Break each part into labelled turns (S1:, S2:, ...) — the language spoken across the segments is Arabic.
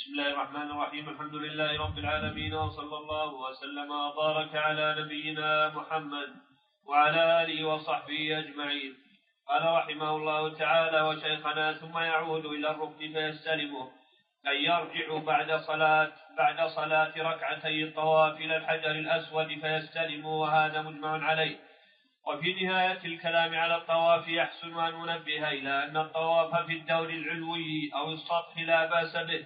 S1: بسم الله الرحمن الرحيم. الحمد لله رب العالمين وصلى الله وسلم وبارك على نبينا محمد وعلى آله وصحبه أجمعين. قال رحمه الله تعالى وشيخنا ثم يعود إلى الركن فيستلمه أن يرجع بعد صلاة بعد صلاة ركعتي الطواف إلى الحجر الأسود فيستلم وهذا مجمع عليه. وفي نهاية الكلام على الطواف يحسن أن ننبه إلى أن الطواف في الدور العلوي أو السطح لا بأس به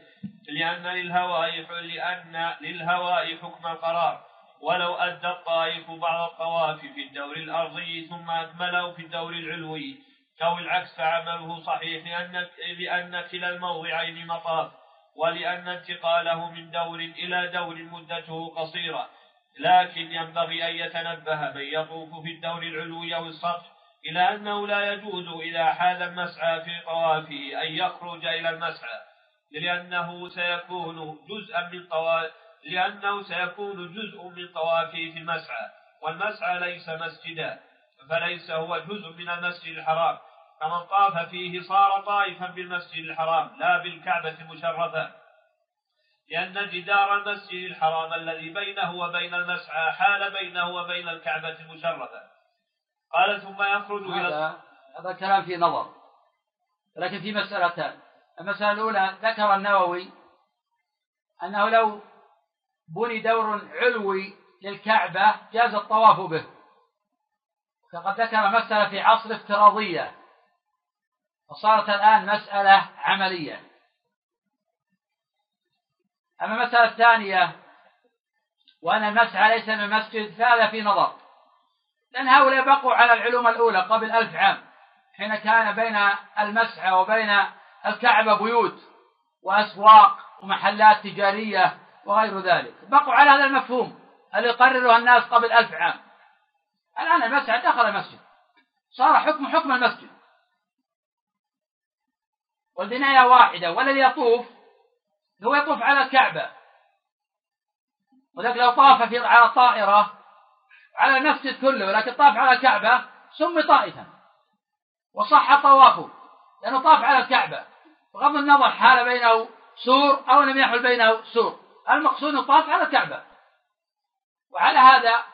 S1: لأن للهواء لأن للهواء حكم القرار. ولو أدى الطائف بعض الطواف في الدور الأرضي ثم أكمله في الدور العلوي. أو العكس فعمله صحيح لأن لأن كلا الموضعين مطاف ولأن انتقاله من دور إلى دور مدته قصيرة. لكن ينبغي أن يتنبه من يطوف في الدور العلوي أو السطح إلى أنه لا يجوز إذا حال المسعى في طوافه أن يخرج إلى المسعى لأنه سيكون جزءا من طواف لأنه سيكون جزء من طوافه في المسعى والمسعى ليس مسجدا فليس هو جزء من المسجد الحرام فمن طاف فيه صار طائفا بالمسجد الحرام لا بالكعبة المشرفة لأن جدار المسجد الحرام الذي بينه وبين المسعى حال بينه وبين الكعبة المشرفة قال ثم يخرج إلى
S2: هذا هذا كلام في نظر. لكن في مسألتان. المسألة الأولى ذكر النووي أنه لو بني دور علوي للكعبة جاز الطواف به. فقد ذكر مسألة في عصر افتراضية. وصارت الآن مسألة عملية. أما المسألة الثانية وأن المسعى ليس من المسجد فهذا في نظر. لأن هؤلاء بقوا على العلوم الأولى قبل ألف عام حين كان بين المسعى وبين الكعبة بيوت وأسواق ومحلات تجارية وغير ذلك. بقوا على هذا المفهوم اللي قرره الناس قبل ألف عام. الآن المسعى دخل المسجد. صار حكم حكم المسجد. والبناية واحدة والذي يطوف هو يطوف على الكعبة. ولكن لو طاف في على طائرة على المسجد كله ولكن طاف على الكعبة سمي طائفا. وصح طوافه لأنه طاف على الكعبة. بغض النظر حال بينه سور أو لم يحل بينه سور. المقصود طاف على الكعبة. وعلى هذا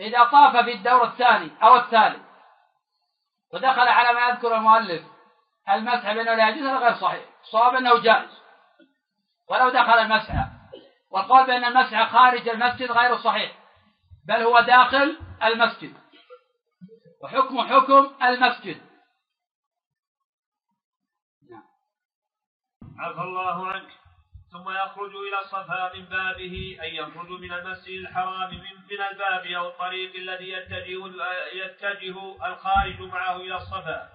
S2: إذا طاف في الدور الثاني أو الثالث ودخل على ما يذكر المؤلف المسح بأنه لا يجوز هذا غير صحيح. الصواب أنه جائز. ولو دخل المسعى والقول بأن المسعى خارج المسجد غير صحيح بل هو داخل المسجد. وحكم حكم المسجد.
S1: نعم. عفى الله عنك. ثم يخرج إلى الصفا من بابه أي يخرج من المسجد الحرام من, من الباب أو الطريق الذي يتجه, يتجه الخارج معه إلى الصفا.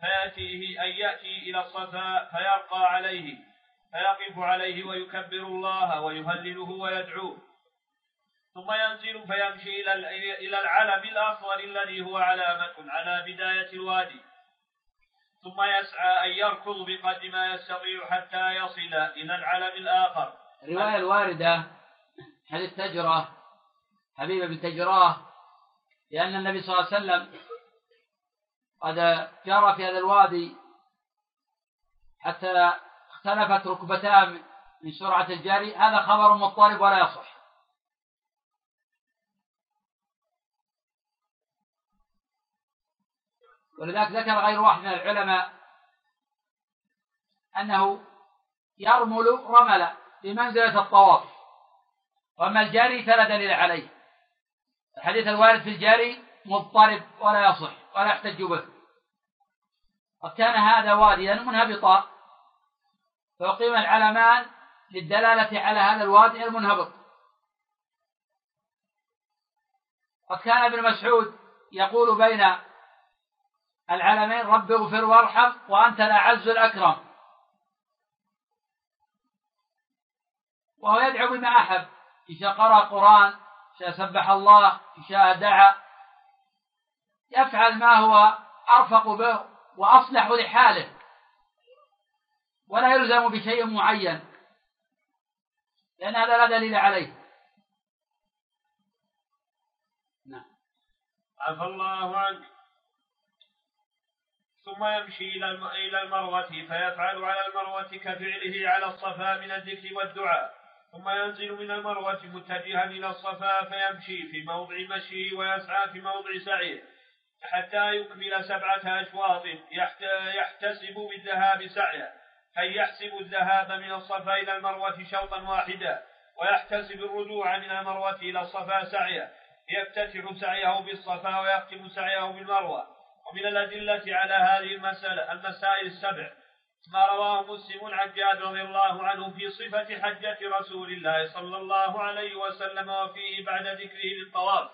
S1: فيأتيه أن يأتي إلى الصفا فيرقى عليه. فيقف عليه ويكبر الله ويهلله ويدعوه. ثم ينزل فيمشي إلى العلم الأصغر الذي هو علامة على بداية الوادي. ثم يسعى أن يركض بقدر ما يستطيع حتى يصل إلى العلم الآخر.
S2: الرواية الواردة حديث تجرة حبيبة بن تجراه لأن النبي صلى الله عليه وسلم قد جرى في هذا الوادي حتى اختلفت ركبتاه من سرعة الجري هذا خبر مضطرب ولا يصح. ولذلك ذكر غير واحد من العلماء أنه يرمل رملا بمنزلة الطواف وأما الجاري فلا دليل عليه. الحديث الوارد في الجاري مضطرب ولا يصح ولا يحتج به. وكان كان هذا واديا منهبطا فأقيم العلمان للدلالة على هذا الوادي المنهبط. وكان كان ابن مسعود يقول بين العلمين رب اغفر وارحم وأنت الأعز الأكرم. وهو يدعو بما أحب إن قرأ قرآن إن سبح الله إن شاء دعا يفعل ما هو أرفق به وأصلح لحاله. ولا يلزم بشيء معين. لأن هذا لا دليل عليه.
S1: نعم. عفى الله عنك. ثم يمشي إلى المروة فيفعل على المروة كفعله على الصفا من الذكر والدعاء. ثم ينزل من المروة متجها إلى الصفا فيمشي في موضع مشيه ويسعى في موضع سعيه حتى يكمل سبعة أشواط يحتسب بالذهاب سعيه. أي يحسب الذهاب من الصفا إلى المروة شوطا واحدا ويحتسب الرجوع من المروة إلى الصفا سعيه يفتتح سعيه بالصفا ويختم سعيه بالمروة. ومن الأدلة على هذه المسألة المسائل السبع. ما رواه مسلم عن جابر رضي الله عنه في صفة حجة رسول الله صلى الله عليه وسلم وفيه بعد ذكره للطواف.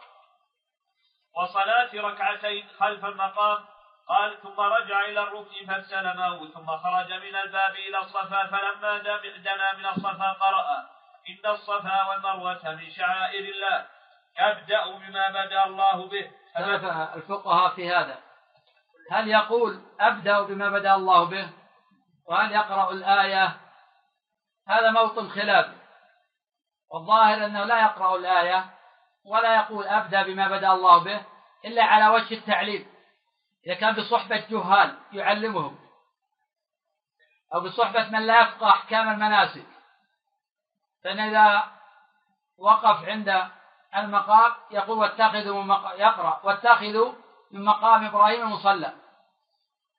S1: وصلاة ركعتين خلف المقام قال ثم رجع إلى الركن فاستلمه ثم خرج من الباب إلى الصفا فلما دنا من الصفا قرأ إن الصفا والمروة من شعائر الله يبدأ بما بدأ الله به.
S2: الفقهاء في هذا. هل يقول أبدأ بما بدأ الله به؟ وهل يقرأ الآية؟ هذا موطن خلاف والظاهر أنه لا يقرأ الآية ولا يقول أبدأ بما بدأ الله به إلا على وجه التعليم إذا كان بصحبة جهال يعلمهم أو بصحبة من لا يفقه أحكام المناسك. فإن إذا وقف عند المقام يقول واتخذوا من مق... يقرأ واتخذوا من مقام إبراهيم مصلى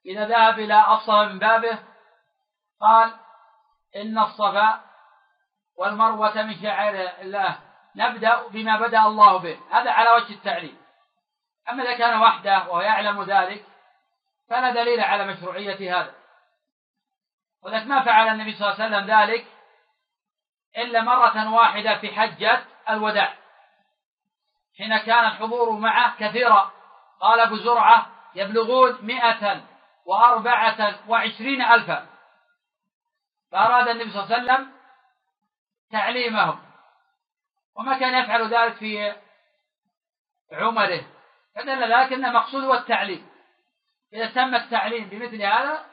S2: إذا ذهب إلى أصل من بابه قال إن الصفا والمروة من شعائر الله نبدأ بما بدأ الله به. هذا على وجه التعليم. أما إذا كان وحده وهو يعلم ذلك فلا دليل على مشروعية هذا. ولكن ما فعل النبي صلى الله عليه وسلم ذلك إلا مرة واحدة في حجة الوداع حين كان الحضور معه كثيرا. قال أبو زرعة يبلغون مئة وأربعة وعشرين ألفا. فأراد النبي صلى الله عليه وسلم تعليمهم وما كان يفعل ذلك في عمره. فدل ذلك أن المقصود هو التعليم. إذا تم التعليم بمثل هذا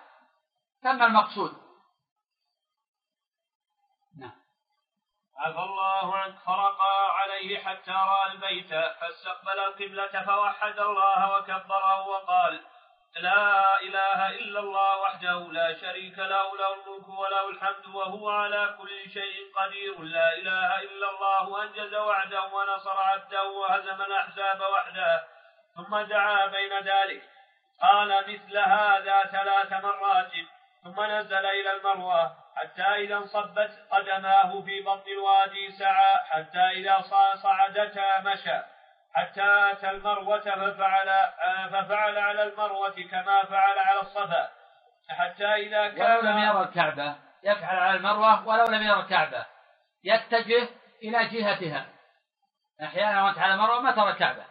S2: تم المقصود.
S1: نعم. عفى الله عنك. فرقى عليه حتى رأى البيت فاستقبل القبلة فوحد الله وكبره وقال لا إله إلا الله وحده لا شريك له له الملك وله الحمد وهو على كل شيء قدير. لا إله إلا الله أنجز وعده ونصر عبده وهزم الأحزاب وحده. ثم دعا بين ذلك. قال مثل هذا ثلاث مرات ثم نزل إلى المروة حتى إذا انصبت قدماه في بطن الوادي سعى حتى إذا صعدتا مشى. حتى أتى المروة ففعل ففعل على المروة كما فعل على الصفا. حتى إذا
S2: كان ولو لم يرى الكعبة يفعل على المروة ولو لم يرى الكعبة. يتجه إلى جهتها. أحيانا وأنت على المروة ما ترى الكعبة.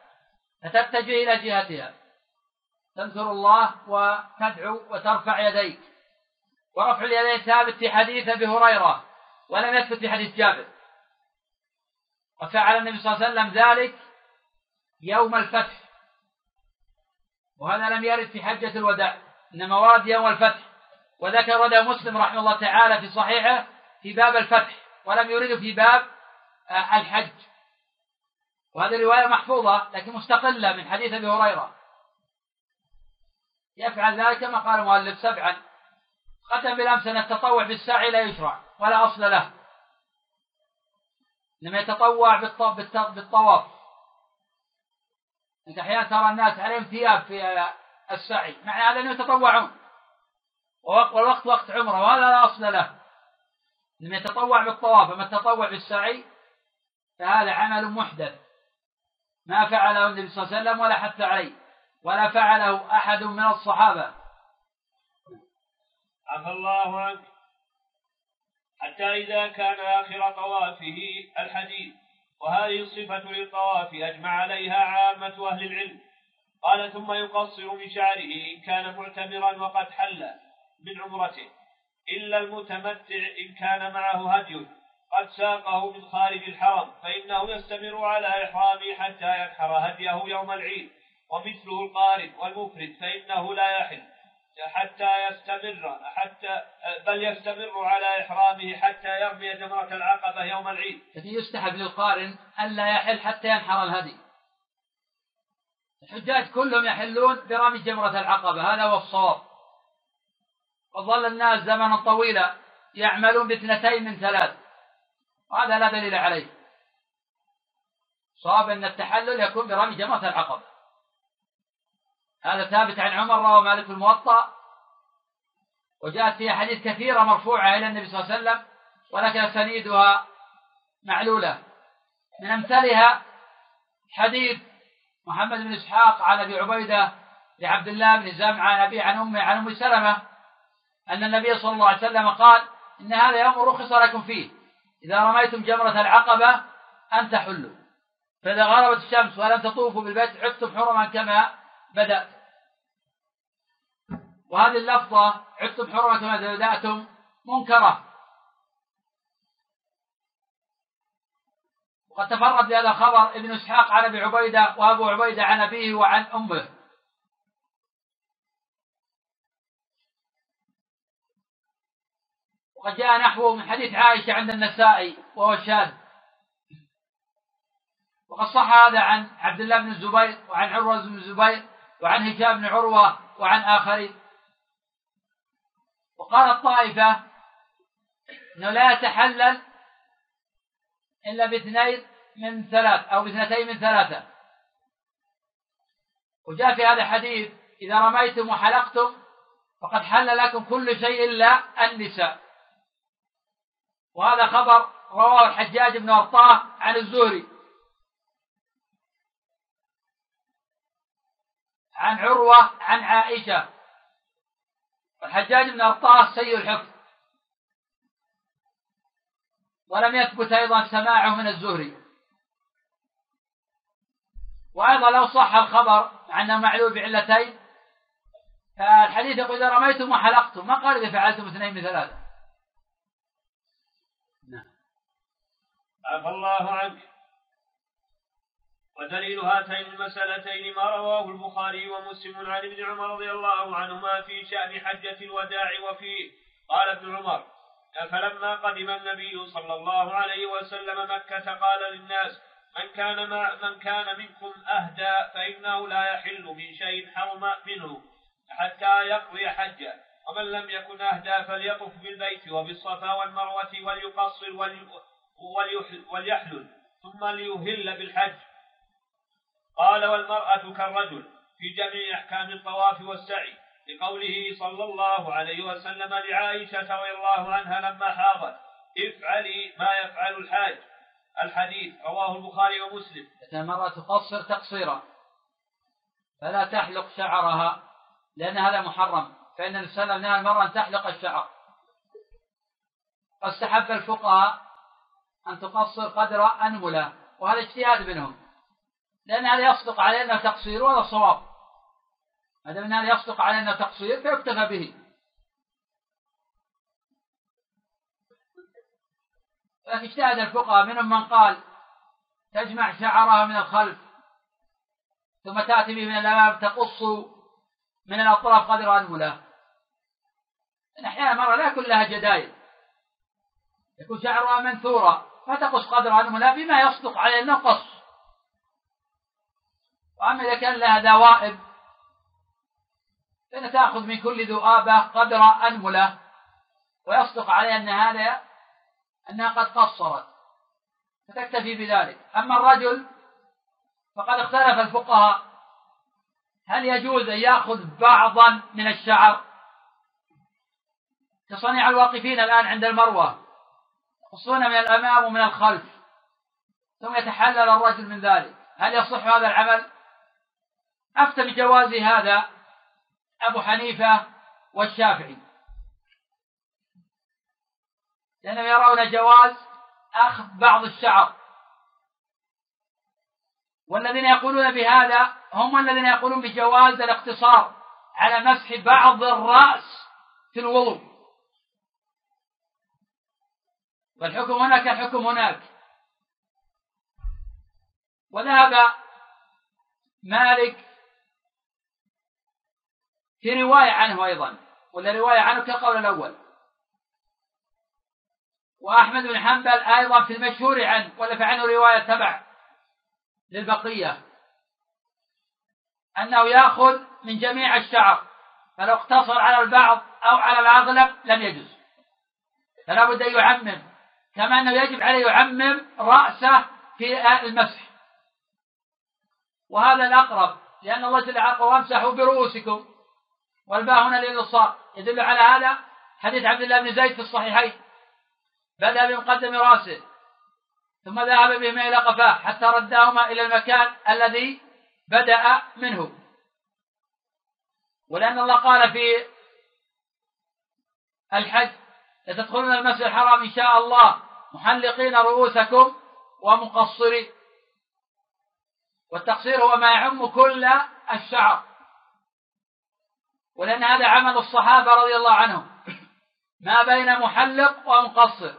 S2: فتتجه إلى جهتها. تذكر الله وتدعو وترفع يديك. ورفع اليدين ثابت في حديث أبي هريرة ولم يثبت في حديث جابر. وفعل النبي صلى الله عليه وسلم ذلك يوم الفتح. وهذا لم يرد في حجة الوداع إنما ورد يوم الفتح. وذكر له مسلم رحمه الله تعالى في صحيحه في باب الفتح ولم يرده في باب آه، الحج. وهذه رواية محفوظة لكن مستقلة من حديث أبي هريرة. يفعل ذلك كما قال المؤلف سبعا. ختم بالأمس أن التطوع بالسعي لا يشرع ولا أصل له. إنما يتطوع بالطواف. أنت أحيانا ترى الناس عليهم ثياب في السعي معنى هذا أنهم يتطوعون. والوقت وقت عمره. وهذا لا أصل له. إنما يتطوع بالطواف. أما التطوع بالسعي فهذا عمل محدث. ما فعله النبي صلى الله عليه وسلم ولا حث عليه ولا فعله أحد من الصحابة.
S1: عفى الله عنك. حتى إذا كان آخر طوافه الحديث وهذه الصفة للطواف أجمع عليها عامة أهل العلم. قال ثم يقصر من شعره إن كان معتمرا وقد حل من عمرته إلا المتمتع إن كان معه هدي. قد ساقه من خارج الحرم فإنه يستمر على إحرامه حتى ينحر هديه يوم العيد ومثله القارن والمفرد فإنه لا يحل حتى يستمر حتى بل يستمر على إحرامه حتى يرمي جمرة العقبة يوم العيد.
S2: لكن يستحب للقارن ألا يحل حتى ينحر الهدي. الحجاج كلهم يحلون برمي جمرة العقبة هذا هو الصواب وظل الناس زمنا طويلا يعملون باثنتين من ثلاث وهذا لا دليل عليه. صاب أن التحلل يكون برمي جمرة العقبة. هذا ثابت عن عمر رواه مالك الموطأ وجاءت فيها حديث كثيرة مرفوعة إلى النبي صلى الله عليه وسلم ولكن سنيدها معلولة. من أمثالها حديث محمد بن إسحاق عن أبي عبيدة لعبد الله بن زمعة عن أبي عن أمه عن أم سلمة أن النبي صلى الله عليه وسلم قال إن هذا يوم رخص لكم فيه. إذا رميتم جمرة العقبة أن تحلوا. فإذا غربت الشمس ولم تطوفوا بالبيت عدتم حرما كما بدأت. وهذه اللفظة عدتم حرما كما بدأتم منكرة. وقد تفرد بهذا الخبر ابن إسحاق عن أبي عبيدة وأبو عبيدة عن أبيه وعن أمه. وقد جاء نحوه من حديث عائشة عند النسائي وهو شاذ وقد صح هذا عن عبد الله بن الزبير وعن عروة بن الزبير وعن هشام بن عروة وعن آخرين. وقال الطائفة إنه لا يتحلل إلا باثنين من ثلاث أو باثنتين من ثلاثة. وجاء في هذا الحديث إذا رميتم وحلقتم فقد حل لكم كل شيء إلا النساء. وهذا خبر رواه الحجاج بن أرطاه عن الزهري. عن عروة عن عائشة. الحجاج بن أرطاه سيء الحفظ. ولم يثبت أيضا سماعه من الزهري. وأيضا لو صح الخبر أنه معلول بعلتين فالحديث يقول إذا رميتم وحلقتم ما قال إذا فعلتم اثنين من ثلاثة.
S1: عفى الله عنك. ودليل هاتين المسألتين ما رواه البخاري ومسلم عن ابن عمر رضي الله عنهما في شأن حجة الوداع وفيه. قال ابن عمر فلما قدم النبي صلى الله عليه وسلم مكة قال للناس من كان ما من كان منكم أهدى فإنه لا يحل من شيء حرم منه حتى يقضي حجة. ومن لم يكن أهدى فليطف بالبيت وبالصفا والمروة وليقصر وليحلل ثم ليهل بالحج. قال والمرأة كالرجل في جميع أحكام الطواف والسعي لقوله صلى الله عليه وسلم لعائشة رضي الله عنها لما حاضت افعلي ما يفعل الحاج. الحديث رواه البخاري ومسلم.
S2: إذا المرأة تقصر تقصيرا فلا تحلق شعرها لأن هذا محرم فإن النبي صلى الله عليه وسلم نهى المرأة أن تحلق الشعر. واستحب الفقهاء أن تقصر قدر أنملة وهذا اجتهاد منهم. لأن هذا يصدق عليه أنه تقصير وهذا صواب. ما دام هذا يصدق على أنه تقصير فيكتفى به. لكن اجتهد الفقهاء منهم من قال تجمع شعرها من الخلف ثم تأتي به من الأمام تقص من الأطراف قدر أنملة أحيانا مرة لا يكون لها جدايل. يكون شعرها منثورا فتقص قدر أنملة بما يصدق عليه النقص. وأما إذا كان لها دوائب فإن تأخذ من كل ذؤابة قدر أنملة ويصدق عليها أن هذا أنها قد قصرت فتكتفي بذلك. أما الرجل فقد اختلف الفقهاء هل يجوز أن يأخذ بعضا من الشعر؟ كصنيع الواقفين الآن عند المروة. يقصون من الأمام ومن الخلف. ثم يتحلل الرجل من ذلك. هل يصح هذا العمل؟ أفتى بجواز هذا أبو حنيفة والشافعي. لأنهم يرون جواز أخذ بعض الشعر. والذين يقولون بهذا هم الذين يقولون بجواز الاقتصار على مسح بعض الرأس في الوضوء. والحكم هناك الحكم هناك. وذهب مالك في رواية عنه أيضا ولا رواية عنه كالقول الأول. وأحمد بن حنبل أيضا في المشهور عنه ولا عنه رواية تبع للبقية. أنه يأخذ من جميع الشعر فلو اقتصر على البعض أو على الأغلب لم يجوز. فلا بد أن يعمم. كما أنه يجب عليه يعمم رأسه في المسح. وهذا الأقرب لأن الله جل وعلا وامسحوا برؤوسكم. والباء هنا للإلصاق يدل على هذا حديث عبد الله بن زيد في الصحيحين. بدأ بمقدم رأسه ثم ذهب بهما إلى قفاه حتى ردهما إلى المكان الذي بدأ منه. ولأن الله قال في الحج لتدخلون المسجد الحرام إن شاء الله. محلقين رؤوسكم ومقصرين. والتقصير هو ما يعم كل الشعر. ولأن هذا عمل الصحابة رضي الله عنهم. ما بين محلق ومقصر.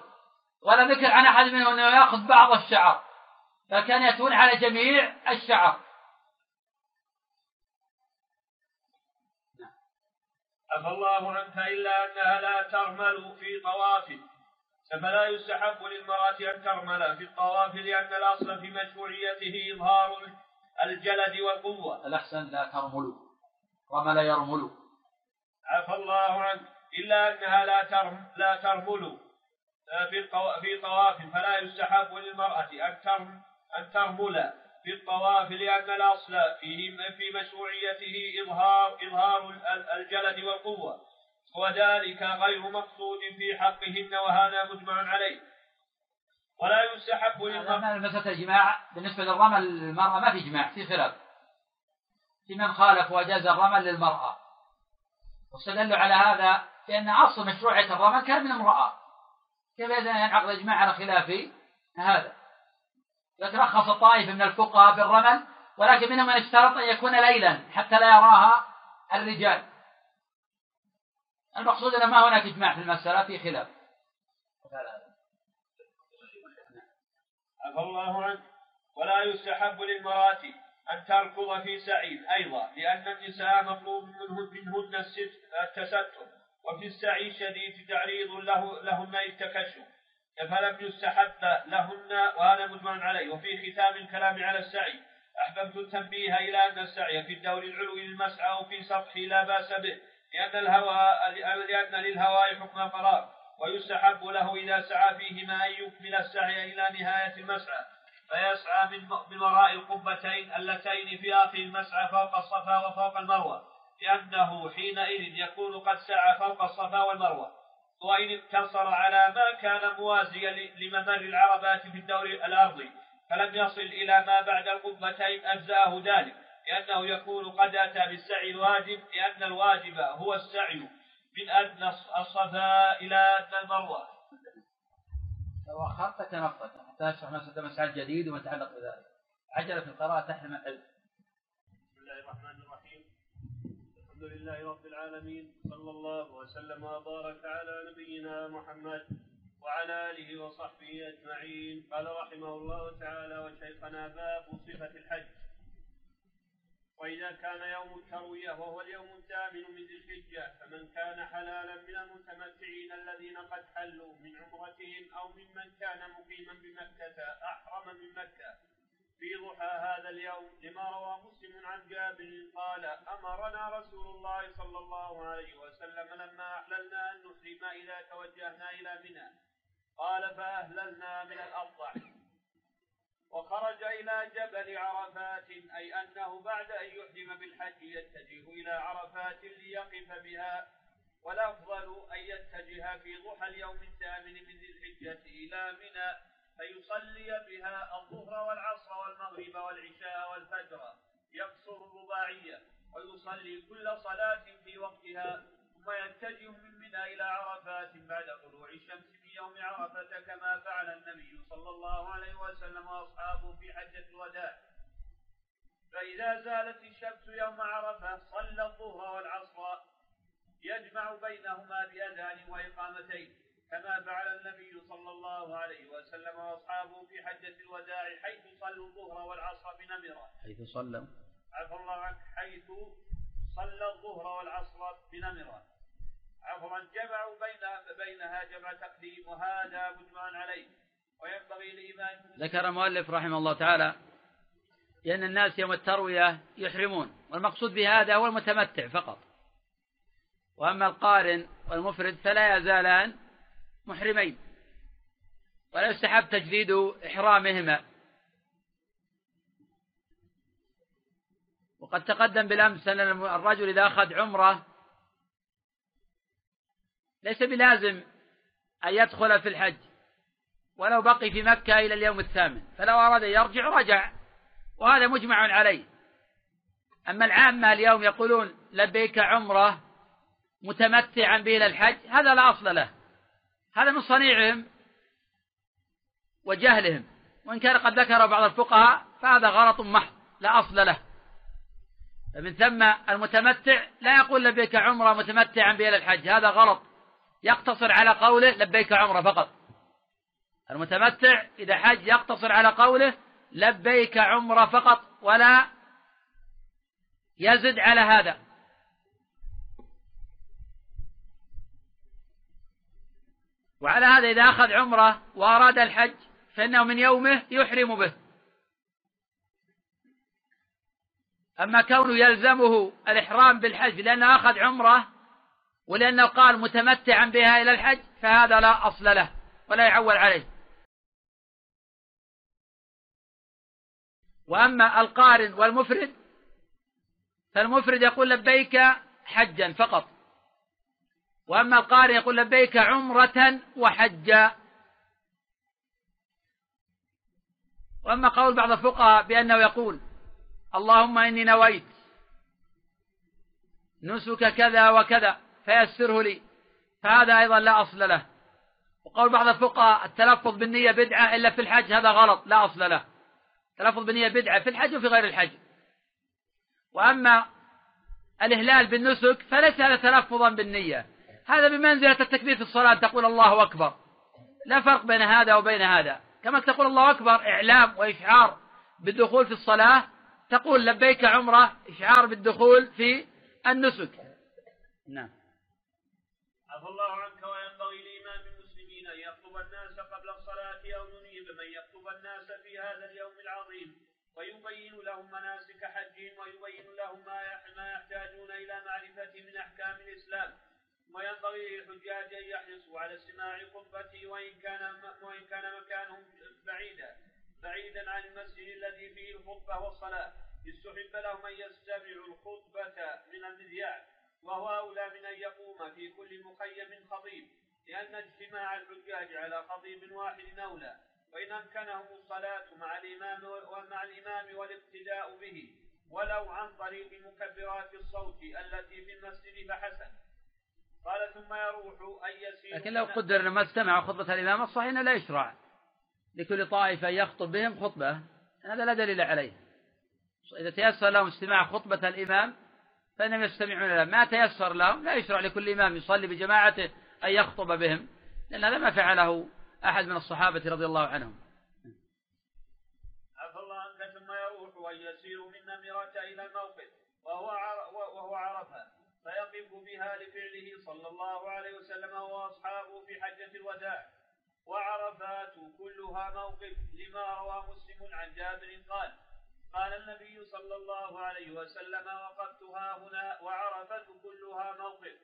S2: ولا ذكر عن أحد منهم أنه يأخذ بعض الشعر. فكان يتون على جميع الشعر.
S1: عفى الله عنك إلا أنها لا ترمل في طواف فلا يستحب للمرأة أن ترمل في الطواف لأن الأصل في مشروعيته إظهار الجلد والقوة.
S2: الأحسن لا ترمل رمل يرمل
S1: عفى الله عنك إلا أنها لا ترم لا ترمل في في طواف. فلا يستحب للمرأة أن ترم أن ترمل في الطواف لأن الأصل فيه في مشروعيته إظهار إظهار الجلد والقوة. وذلك غير مقصود في حقهن وهذا مجمع عليه. ولا يستحب
S2: للمرأة مسألة الجماع بالنسبة للرمل للمرأة ما في جماع في خلاف. في من خالف وجاز الرمل للمرأة. واستدلوا على هذا لأن أصل مشروعية الرمل كان من امرأة. كيف إذا ينعقد إجماع على خلاف هذا؟ لكن رخص طائفة من الفقهاء بالرمل ولكن منهم من اشترط أن يكون ليلا حتى لا يراها الرجال. المقصود أن ما هناك إجماع في المسألة في خلاف.
S1: عفى الله عنك ولا يستحب للمرأة أن تركض في سعي أيضا لأن النساء مطلوب منهن التستر. وفي السعي شديد تعريض له لهن التكشف. فلم يستحب لهن وهذا مجمع عليه. وفي ختام الكلام على السعي أحببت التنبيه إلى أن السعي في الدور العلوي للمسعى وفي سطحه لا بأس به. لأن الهواء لأن للهواء حكم قرار ويستحب له إذا سعى فيهما أن يكمل السعي إلى نهاية المسعى. فيسعى من وراء القبتين اللتين في آخر المسعى فوق الصفا وفوق المروة لأنه حينئذ يكون قد سعى فوق الصفا والمروة. وإن اقتصر على ما كان موازيا لممر العربات في الدور الأرضي فلم يصل إلى ما بعد القبتين أجزاه ذلك. لأنه يكون قد أتى بالسعي الواجب لأن الواجب هو السعي من أدنى الصفا إلى أدنى المروة.
S2: لو أخرت تنفت حتى يشرح مسألة مسعى جديد وما يتعلق بذلك. عجلة في القراءة تحرم الحلم
S1: بسم الله الرحمن الرحيم. الحمد لله رب العالمين صلى الله وسلم وبارك على نبينا محمد وعلى آله وصحبه أجمعين. قال رحمه الله تعالى وشيخنا باب صفة الحج. وإذا كان يوم التروية وهو اليوم الثامن من ذي الحجة فمن كان حلالا من المتمتعين الذين قد حلوا من عمرتهم أو ممن كان مقيما بمكة أحرم من مكة. في ضحى هذا اليوم لما روى مسلم عن جابر قال أمرنا رسول الله صلى الله عليه وسلم لما أحللنا أن نحرم إذا توجهنا إلى منى. قال فأهللنا من الأضحى وخرج إلى جبل عرفات أي أنه بعد أن يحرم بالحج يتجه إلى عرفات ليقف بها. والأفضل أن يتجه في ضحى اليوم الثامن من ذي الحجة إلى منى فيصلي بها الظهر والعصر والمغرب والعشاء والفجر يقصر الرباعية ويصلي كل صلاة في وقتها ثم يتجه من منى إلى عرفات بعد طلوع الشمس يوم عرفة كما فعل النبي صلى الله عليه وسلم وأصحابه في حجة الوداع. فإذا زالت الشمس يوم عرفة صلى الظهر والعصر يجمع بينهما بأذان وإقامتين كما فعل النبي صلى الله عليه وسلم وأصحابه في حجة الوداع حيث صلوا الظهر والعصر بنمرة.
S2: حيث صلوا
S1: عفى الله عنك حيث صلى الظهر والعصر بنمرة. عفوا جمعوا بينها بينها جمع تقديم وهذا مجمع عليه. وينبغي الإيمان
S2: ذكر المؤلف رحمه الله تعالى لأن الناس يوم التروية يحرمون والمقصود بهذا هو المتمتع فقط. وأما القارن والمفرد فلا يزالان محرمين. ولا يستحب تجديد إحرامهما. وقد تقدم بالأمس أن الرجل إذا أخذ عمرة ليس بلازم أن يدخل في الحج ولو بقي في مكة إلى اليوم الثامن فلو أراد يرجع رجع وهذا مجمع عليه. أما العامة اليوم يقولون لبيك عمرة متمتعا به إلى الحج هذا لا أصل له. هذا من صنيعهم وجهلهم. وإن كان قد ذكر بعض الفقهاء فهذا غلط محض لا أصل له. فمن ثم المتمتع لا يقول لبيك عمرة متمتعا به إلى الحج هذا غلط. يقتصر على قوله لبيك عمرة فقط. المتمتع إذا حج يقتصر على قوله لبيك عمرة فقط ولا يزد على هذا. وعلى هذا إذا أخذ عمرة وأراد الحج فإنه من يومه يحرم به. أما كونه يلزمه الإحرام بالحج لأنه أخذ عمرة ولأنه قال متمتعا بها إلى الحج فهذا لا أصل له ولا يعول عليه. وأما القارن والمفرد فالمفرد يقول لبيك حجا فقط. وأما القارن يقول لبيك عمرة وحجا. وأما قول بعض الفقهاء بأنه يقول اللهم إني نويت نسك كذا وكذا. فيسره لي. فهذا أيضا لا أصل له. وقول بعض الفقهاء التلفظ بالنية بدعة إلا في الحج هذا غلط. لا أصل له. التلفظ بالنية بدعة في الحج وفي غير الحج. وأما الإهلال بالنسك فليس هذا تلفظا بالنية. هذا بمنزلة التكبير في الصلاة تقول الله أكبر. لا فرق بين هذا وبين هذا. كما تقول الله أكبر إعلام وإشعار بالدخول في الصلاة. تقول لبيك عمرة إشعار بالدخول في النسك. نعم.
S1: عفى الله عنك وينبغي لإمام المسلمين أن يخطب الناس قبل الصلاة أو ينيب من يخطب الناس في هذا اليوم العظيم ويبين لهم مناسك حجهم ويبين لهم ما يحتاجون إلى معرفته من أحكام الإسلام. وينبغي للحجاج أن يحرصوا على استماع خطبته وإن كان وإن كان مكانهم بعيدا بعيدا عن المسجد الذي فيه الخطبة والصلاة. استحب لهم أن يستمعوا الخطبة من المذياع وهو أولى من أن يقوم في كل مخيم خطيب لأن اجتماع الحجاج على خطيب واحد أولى وإن أمكنهم الصلاة مع الإمام ومع الإمام والاقتداء به ولو عن طريق مكبرات الصوت التي في المسجد فحسن قال ثم يروح أن يسير
S2: لكن لو قدر ما استمع خطبة الإمام الصحيح لا يشرع لكل طائفة يخطب بهم خطبة هذا لا دليل عليه. إذا تيسر لهم استماع خطبة الإمام فإنهم يستمعون له ما تيسر لهم لا يشرع لكل إمام يصلي بجماعته أن يخطب بهم لأن هذا ما فعله أحد من الصحابة رضي الله عنهم.
S1: عفى الله عنك ثم يروح ويسير من نمرة إلى الموقف وهو وهو عرفة فيقف بها لفعله صلى الله عليه وسلم وأصحابه في حجة الوداع. وعرفات كلها موقف لما روى مسلم عن جابر قال قال النبي صلى الله عليه وسلم وقفتها هنا وعرفة كلها موقف.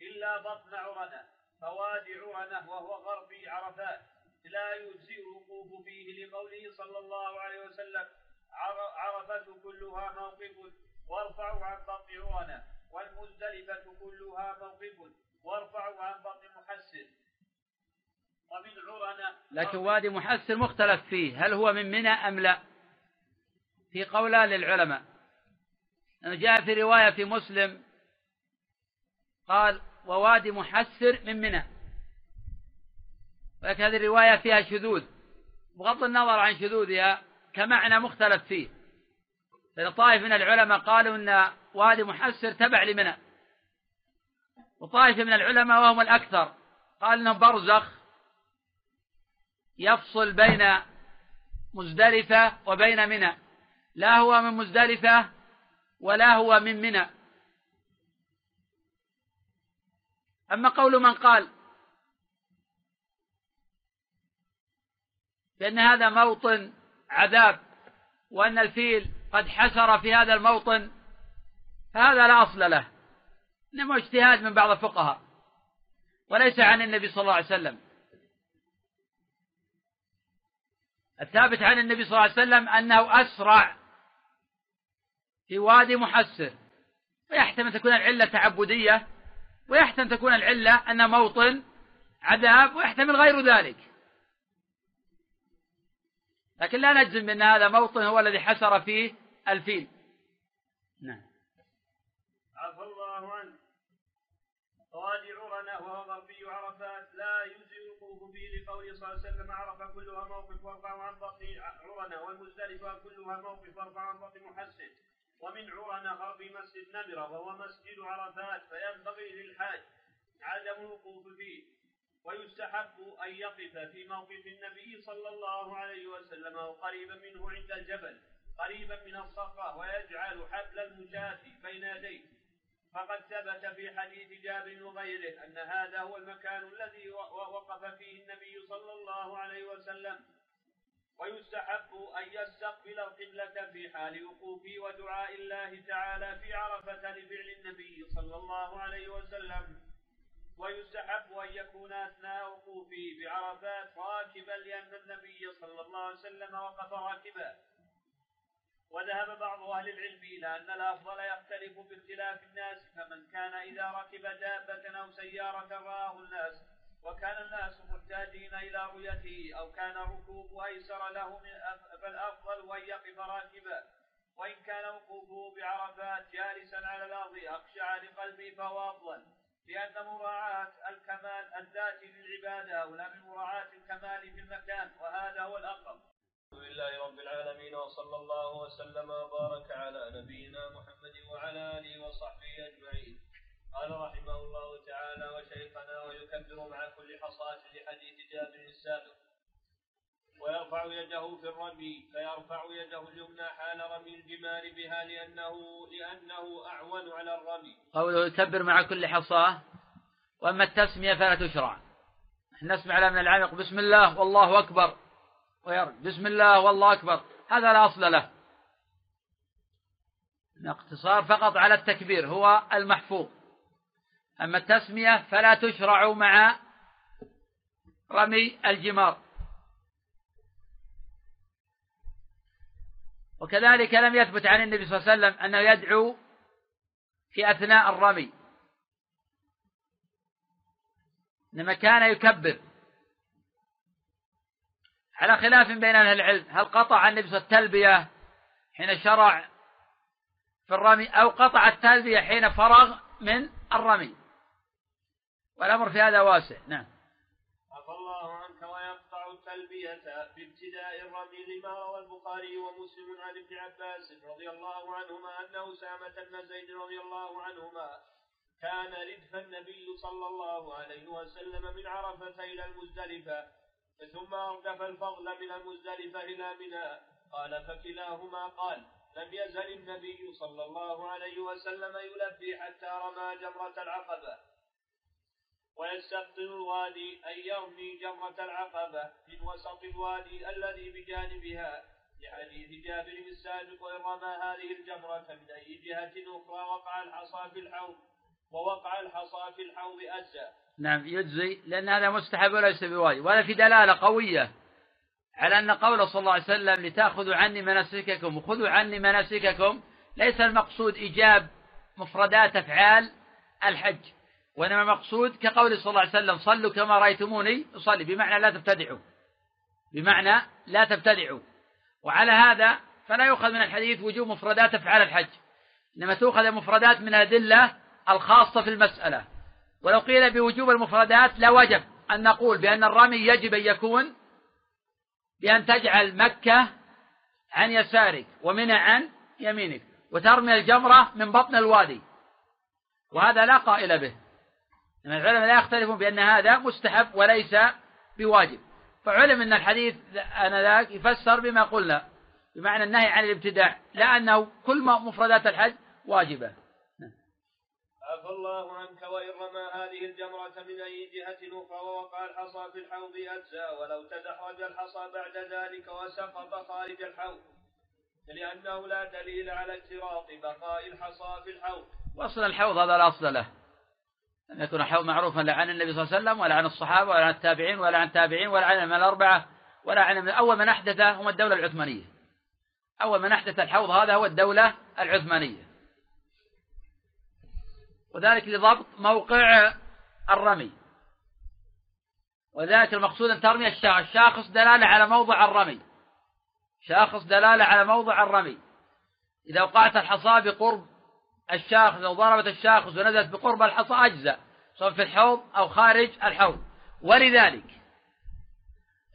S1: إلا بطن عرنة فوادي عرنة وهو غربي عرفات. لا يجزئ الوقوف فيه لقوله صلى الله عليه وسلم عرفة كلها موقف وارفعوا عن بطن عرنة والمزدلفة كلها موقف وارفعوا عن بطن محسن. ومن عرنة
S2: لكن وادي محسن مختلف فيه هل هو من منى أم لا؟ في قولان للعلماء. جاء في رواية في مسلم قال ووادي محسر من منى. ولكن هذه الرواية فيها شذوذ. بغض النظر عن شذوذها كمعنى مختلف فيه. لأن طائف من العلماء قالوا أن وادي محسر تبع لمنى. وطائفة من العلماء وهم الأكثر قال أنه برزخ يفصل بين مزدلفة وبين منى. لا هو من مزدلفة ولا هو من منى. أما قول من قال بأن هذا موطن عذاب وأن الفيل قد حسر في هذا الموطن فهذا لا أصل له. إنما اجتهاد من بعض الفقهاء وليس عن النبي صلى الله عليه وسلم. الثابت عن النبي صلى الله عليه وسلم أنه أسرع في وادي محسر ويحتمل تكون العلة تعبدية ويحتمل تكون العلة أن موطن عذاب ويحتمل غير ذلك. لكن لا نجزم بأن هذا موطن هو الذي حسر فيه الفيل. نعم.
S1: عفى الله عنه. وادي عرنة وهو غربي عرفات لا يجزي الوقوف فيه لقوله صلى الله عليه وسلم عرف كلها موقف وارفع عن بطن عرنة والمزدلفة كلها موقف وارفع عن بطن محسن. ومن عرنة غربي مسجد نمرة وهو مسجد عرفات فينبغي للحاج عدم الوقوف فيه ويستحب أن يقف في موقف النبي صلى الله عليه وسلم أو قريبا منه عند الجبل قريبا من الصخرة ويجعل حبل المشاة بين يديه. فقد ثبت في حديث جابر وغيره أن هذا هو المكان الذي وقف فيه النبي صلى الله عليه وسلم. ويستحب أن يستقبل القبلة في حال وقوفه ودعاء الله تعالى في عرفة لفعل النبي صلى الله عليه وسلم. ويستحب أن يكون أثناء وقوفه بعرفات راكبا لأن النبي صلى الله عليه وسلم وقف راكبا. وذهب بعض أهل العلم إلى أن الأفضل يختلف باختلاف الناس فمن كان إذا ركب دابة أو سيارة رآه الناس. وكان الناس محتاجين إلى رؤيته أو كان ركوب أيسر له فالأفضل أن يقف راكبا وإن كان وقوفه بعرفات جالسا على الأرض أخشع لقلبه فهو أفضل لأن مراعاة الكمال الذاتي للعبادة أولى من مراعاة الكمال في المكان وهذا هو الأقرب. الحمد لله رب العالمين وصلى الله وسلم وبارك على نبينا محمد وعلى آله وصحبه أجمعين. قال رحمه الله تعالى وشيخنا ويكبر مع كل حصاة لحديث جابر السابق ويرفع يده في الرمي فيرفع يده اليمنى حال رمي الجمال بها لأنه لأنه أعون على الرمي.
S2: قوله يكبر مع كل حصاة وأما التسمية فلا تشرع. نحن نسمع له من العمق بسم الله والله أكبر ويرد بسم الله والله أكبر هذا لا أصل له. الاقتصار فقط على التكبير هو المحفوظ. أما التسمية فلا تشرع مع رمي الجمار. وكذلك لم يثبت عن النبي صلى الله عليه وسلم أنه يدعو في أثناء الرمي. إنما كان يكبر. على خلاف بين أهل العلم هل قطع النبي صلى الله عليه وسلم التلبية حين شرع في الرمي أو قطع التلبية حين فرغ من الرمي؟ والأمر في هذا واسع. نعم.
S1: عفى الله عنك ويقطع التلبية بابتداء الرمي لما روى البخاري ومسلم عن ابن عباس رضي الله عنهما أن أسامة بن زيد رضي الله عنهما كان ردف النبي صلى الله عليه وسلم من عرفة إلى المزدلفة ثم أردف الفضل من المزدلفة إلى منى. قال فكلاهما قال لم يزل النبي صلى الله عليه وسلم يلبي حتى رمى جمرة العقبة. ويستبطن الوادي أن يرمي جمرة العقبة من وسط الوادي الذي بجانبها لحديث جابر السابق وإن رمى هذه الجمرة من أي جهة أخرى وقع الحصى في الحوض ووقع الحصى في الحوض أجزى
S2: نعم يجزي لأن هذا مستحب وليس بواجب وهذا في دلالة قوية على أن قوله صلى الله عليه وسلم لتأخذوا عني مناسككم وخذوا عني مناسككم ليس المقصود إيجاب مفردات أفعال الحج. وإنما المقصود كقول صلى الله عليه وسلم صلوا كما رأيتموني أصلي. بمعنى لا تبتدعوا. بمعنى لا تبتدعوا. وعلى هذا فلا يؤخذ من الحديث وجوب مفردات أفعال الحج. إنما تؤخذ مفردات من الأدلة الخاصة في المسألة. ولو قيل بوجوب المفردات لا وجب أن نقول بأن الرمي يجب أن يكون بأن تجعل مكة عن يسارك ومنى عن يمينك وترمي الجمرة من بطن الوادي. وهذا لا قائل به. العلماء لا يختلفون بأن هذا مستحب وليس بواجب. فعلم أن الحديث ذاك يفسر بما قلنا بمعنى النهي عن الابتداع لا أنه كل مفردات الحج واجبة.
S1: عفى الله عنك وإن رمى هذه الجمرة من أي جهة أخرى ووقع الحصى في الحوض أجزى ولو تدحرج الحصى بعد ذلك وسقط خارج الحوض. لأنه لا دليل على اشتراط بقاء الحصى في الحوض.
S2: وأصل الحوض هذا لا أصل له. لم يكن الحوض معروفا لا عن النبي صلى الله عليه وسلم ولا عن الصحابة ولا عن التابعين ولا عن التابعين ولا عن الأربعة ولا عن أول من أحدثه هم الدولة العثمانية. أول من أحدث الحوض هذا هو الدولة العثمانية. وذلك لضبط موقع الرمي. وذلك المقصود أن ترمي الشاخص دلالة على موضع الرمي. شاخص دلالة على موضع الرمي. إذا وقعت الحصى بقرب الشاخص أو ضربت الشاخص ونزلت بقرب الحصى أجزاء سواء في الحوض أو خارج الحوض. ولذلك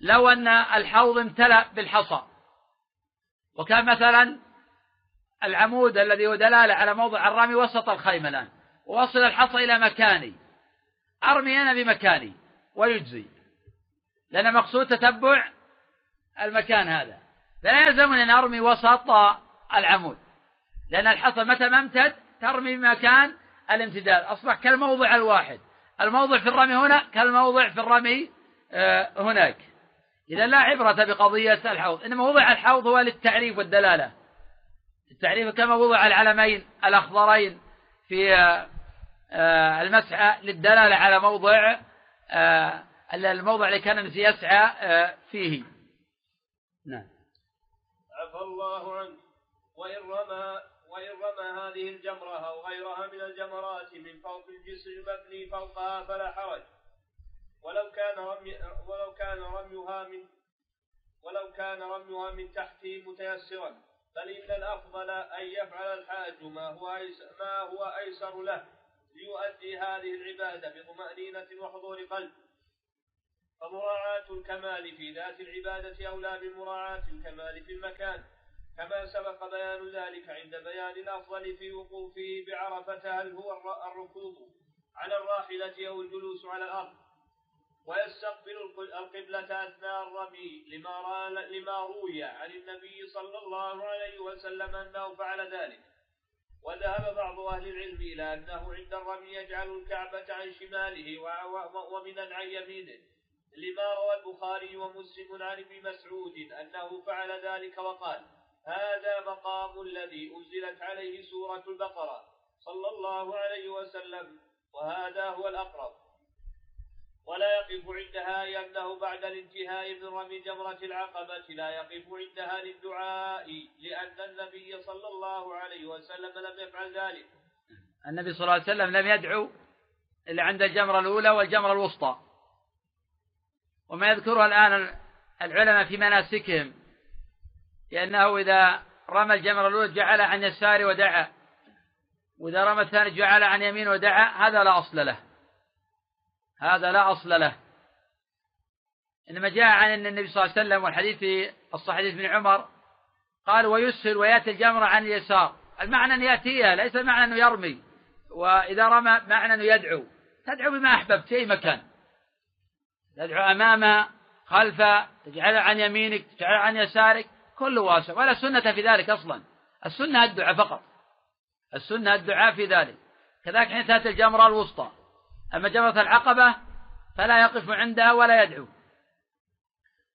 S2: لو أن الحوض امتلأ بالحصى وكان مثلا العمود الذي هو دلالة على موضع الرمي وسط الخيمة الآن ووصل الحصى إلى مكاني أرمي أنا بمكاني ويجزي لأن مقصود تتبع المكان هذا. فلا يلزمني أن أرمي وسط العمود. لأن الحصى متى ما امتد؟ ترمي بمكان الامتداد. أصبح كالموضع الواحد. الموضع في الرمي هنا كالموضع في الرمي آه، هناك. إذا لا عبرة بقضية الحوض. إنما وضع الحوض هو للتعريف والدلالة. التعريف كما وضع العلمين الأخضرين في آه، آه، المسعى للدلالة على موضع الموضع اللي كان يسعى فيه.
S1: نعم. عفى الله عنك وإن رمى وإن رمى هذه الجمرة أو غيرها من الجمرات من فوق الجسر المبني فوقها فلا حرج. ولو كان رمي ولو كان رميها من ولو كان رميها من تحته متيسرا. بل إن الأفضل أن يفعل الحاج ما هو ما هو أيسر له ليؤدي هذه العبادة بطمأنينة وحضور قلب. فمراعاة الكمال في ذات العبادة أولى من مراعاة الكمال في المكان. كما سبق بيان ذلك عند بيان الأفضل في وقوفه بعرفة هل هو الركوب على الراحلة أو الجلوس على الأرض. ويستقبل القبلة أثناء الرمي لما, لما روي عن النبي صلى الله عليه وسلم أنه فعل ذلك. وذهب بعض أهل العلم إلى أنه عند الرمي يجعل الكعبة عن شماله ومنا عن يمينه. لما روى البخاري ومسلم عن ابن مسعود أنه فعل ذلك وقال هذا مقام الذي أنزلت عليه سورة البقرة صلى الله عليه وسلم وهذا هو الأقرب. ولا يقف عندها لأنه بعد الانتهاء من رمي جمرة العقبة لا يقف عندها للدعاء لأن النبي صلى الله عليه وسلم لم يفعل ذلك.
S2: النبي صلى الله عليه وسلم لم يدعو إلا عند الجمرة الأولى والجمرة الوسطى. وما يذكرها الآن العلماء في مناسكهم لأنه إذا رمى الجمرة الأولى جعل عن يساره ودعا. وإذا رمى الثاني جعل عن يمينه ودعا هذا لا أصل له. هذا لا أصل له. إنما جاء عن النبي صلى الله عليه وسلم والحديث في الصحيح بن عمر قال ويسهل ويأتي الجمرة عن اليسار. المعنى أن يأتيها ليس المعنى أنه يرمي. وإذا رمى معنى أنه يدعو. تدعو بما أحببت في أي مكان. تدعو أمامها خلفها تجعلها عن يمينك تجعلها عن يسارك. كله واسع ولا سنة في ذلك أصلا. السنة الدعاء فقط. السنة الدعاء في ذلك. كذلك حين تأتي الجمرة الوسطى. أما جمرة العقبة فلا يقف عندها ولا يدعو.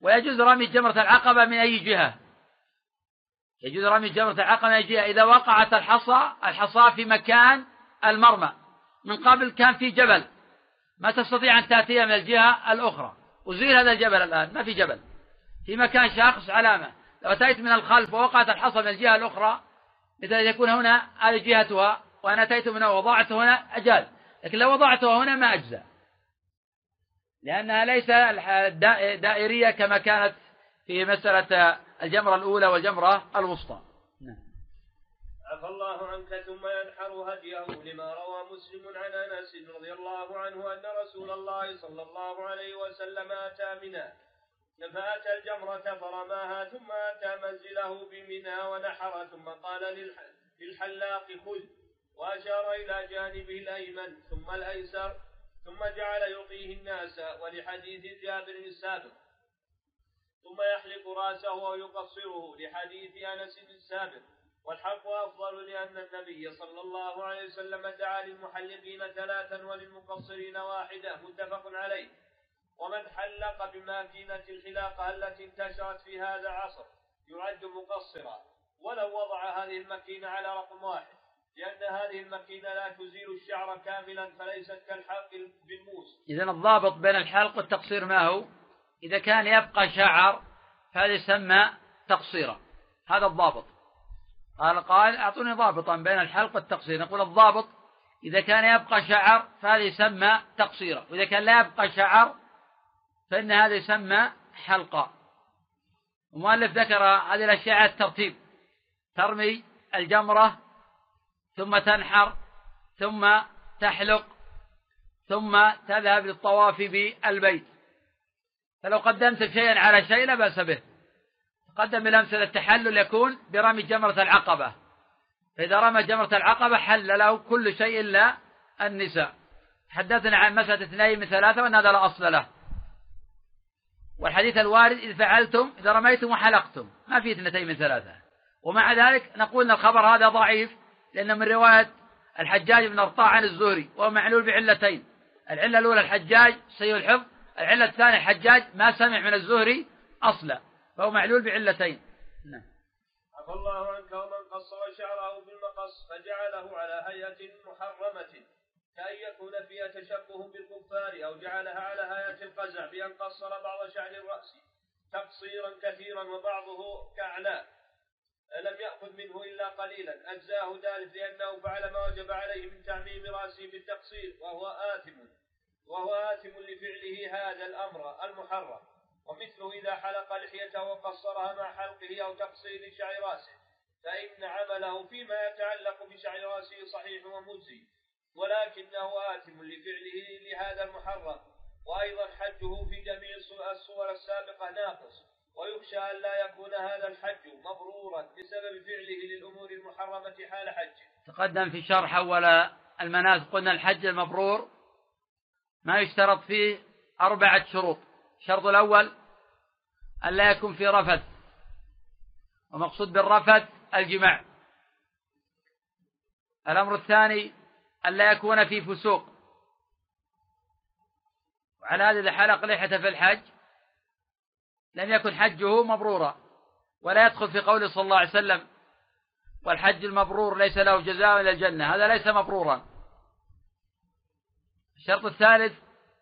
S2: ويجوز رمي جمرة العقبة من أي جهة. يجوز رمي جمرة العقبة من أي جهة. إذا وقعت الحصى الحصى في مكان المرمى. من قبل كان في جبل. ما تستطيع أن تأتيها من الجهة الأخرى. وزيل هذا الجبل الآن. ما في جبل. في مكان شاخص علامة. لو أتيت من الخلف ووقعت الحصى من الجهة الأخرى مثل يكون هنا هذه جهتها وأنا أتيت من وضعت هنا أجاز لكن لو وضعتها هنا ما أجزى لأنها ليس دائرية كما كانت في مسألة الجمرة الأولى والجمرة الوسطى نعم.
S1: عفى الله عنك ثم ينحر هديه لما روى مسلم عن أنس رضي الله عنه أن رسول الله صلى الله عليه وسلم آتى منى فاتى الجمرة فرماها ثم أتى منزله بمنى ونحر ثم قال للحلاق خذ وأشار إلى جانبه الأيمن ثم الأيسر ثم جعل يعطيه الناس ولحديث جابر السابق. ثم يحلق رأسه ويقصره لحديث أنس السابق. والحق أفضل لأن النبي صلى الله عليه وسلم دعا للمحلقين ثلاثا وللمقصرين واحدة متفق عليه. ومن حلق بماكينة الحلاقة التي انتشرت في هذا العصر يعد مقصرا. ولو وضع هذه المكينة على رقم واحد لأن هذه المكينة لا تزيل الشعر كاملا فليست كالحلق بالموس.
S2: إذا الضابط بين الحلق والتقصير ما هو؟ إذا كان يبقى شعر فهذا يسمى تقصيرا. هذا الضابط. قال قال أعطوني ضابطا بين الحلق والتقصير. نقول الضابط إذا كان يبقى شعر فهذا يسمى تقصيرا. وإذا كان لا يبقى شعر فإن هذا يسمى حلقا المؤلف ذكر هذه الأشياء على الترتيب. ترمي الجمرة ثم تنحر ثم تحلق ثم تذهب للطواف بالبيت. فلو قدمت شيئا على شيء لا بأس به. قدم بالأمثلة التحلل يكون برمي جمرة العقبة. فإذا رمى جمرة العقبة حل له كل شيء إلا النساء. حدثنا عن مسألة اثنين من ثلاثة وأن هذا لا أصل له. والحديث الوارد إذ فعلتم إذا رميتم وحلقتم. ما في اثنتين من ثلاثة. ومع ذلك نقول أن الخبر هذا ضعيف لأن من رواية الحجاج بن أرطاع عن الزهري وهو معلول بعلتين. العلة الأولى الحجاج سيء الحفظ العلة الثانية الحجاج ما سمع من الزهري أصلا فهو معلول بعلتين.
S1: نعم. عفى الله عنك ومن قصر شعره بالمقص فجعله على هيئة محرمة. كأن يكون فيها تشبه بالكفار أو جعلها على هيئة القزع بأن قصر بعض شعر الرأس تقصيرا كثيرا وبعضه كأعلاه لم يأخذ منه إلا قليلا. أجزاه ذلك لأنه فعل ما وجب عليه من تعميم رأسه بالتقصير وهو آثم. وهو آثم لفعله هذا الأمر المحرم. ومثله إذا حلق لحيته وقصرها مع حلقه أو تقصير شعر رأسه فإن عمله فيما يتعلق بشعر رأسه صحيح ومجزي. ولكنه آثم لفعله لهذا المحرم. وأيضا حجه في جميع الصور السابقة ناقص. ويخشى أن لا يكون هذا الحج مبرورا بسبب فعله للأمور المحرمة حال حجه.
S2: تقدم في شرح أول المناسك قلنا الحج المبرور ما يشترط فيه أربعة شروط. الشرط الأول أن لا يكون في رفث. ومقصود بالرفث الجماع. الأمر الثاني أن لا يكون في فسوق. وعلى هذا إذا حلق لحية في الحج لم يكن حجه مبرورا ولا يدخل في قول صلى الله عليه وسلم والحج المبرور ليس له جزاء إلى الجنة هذا ليس مبرورا. الشرط الثالث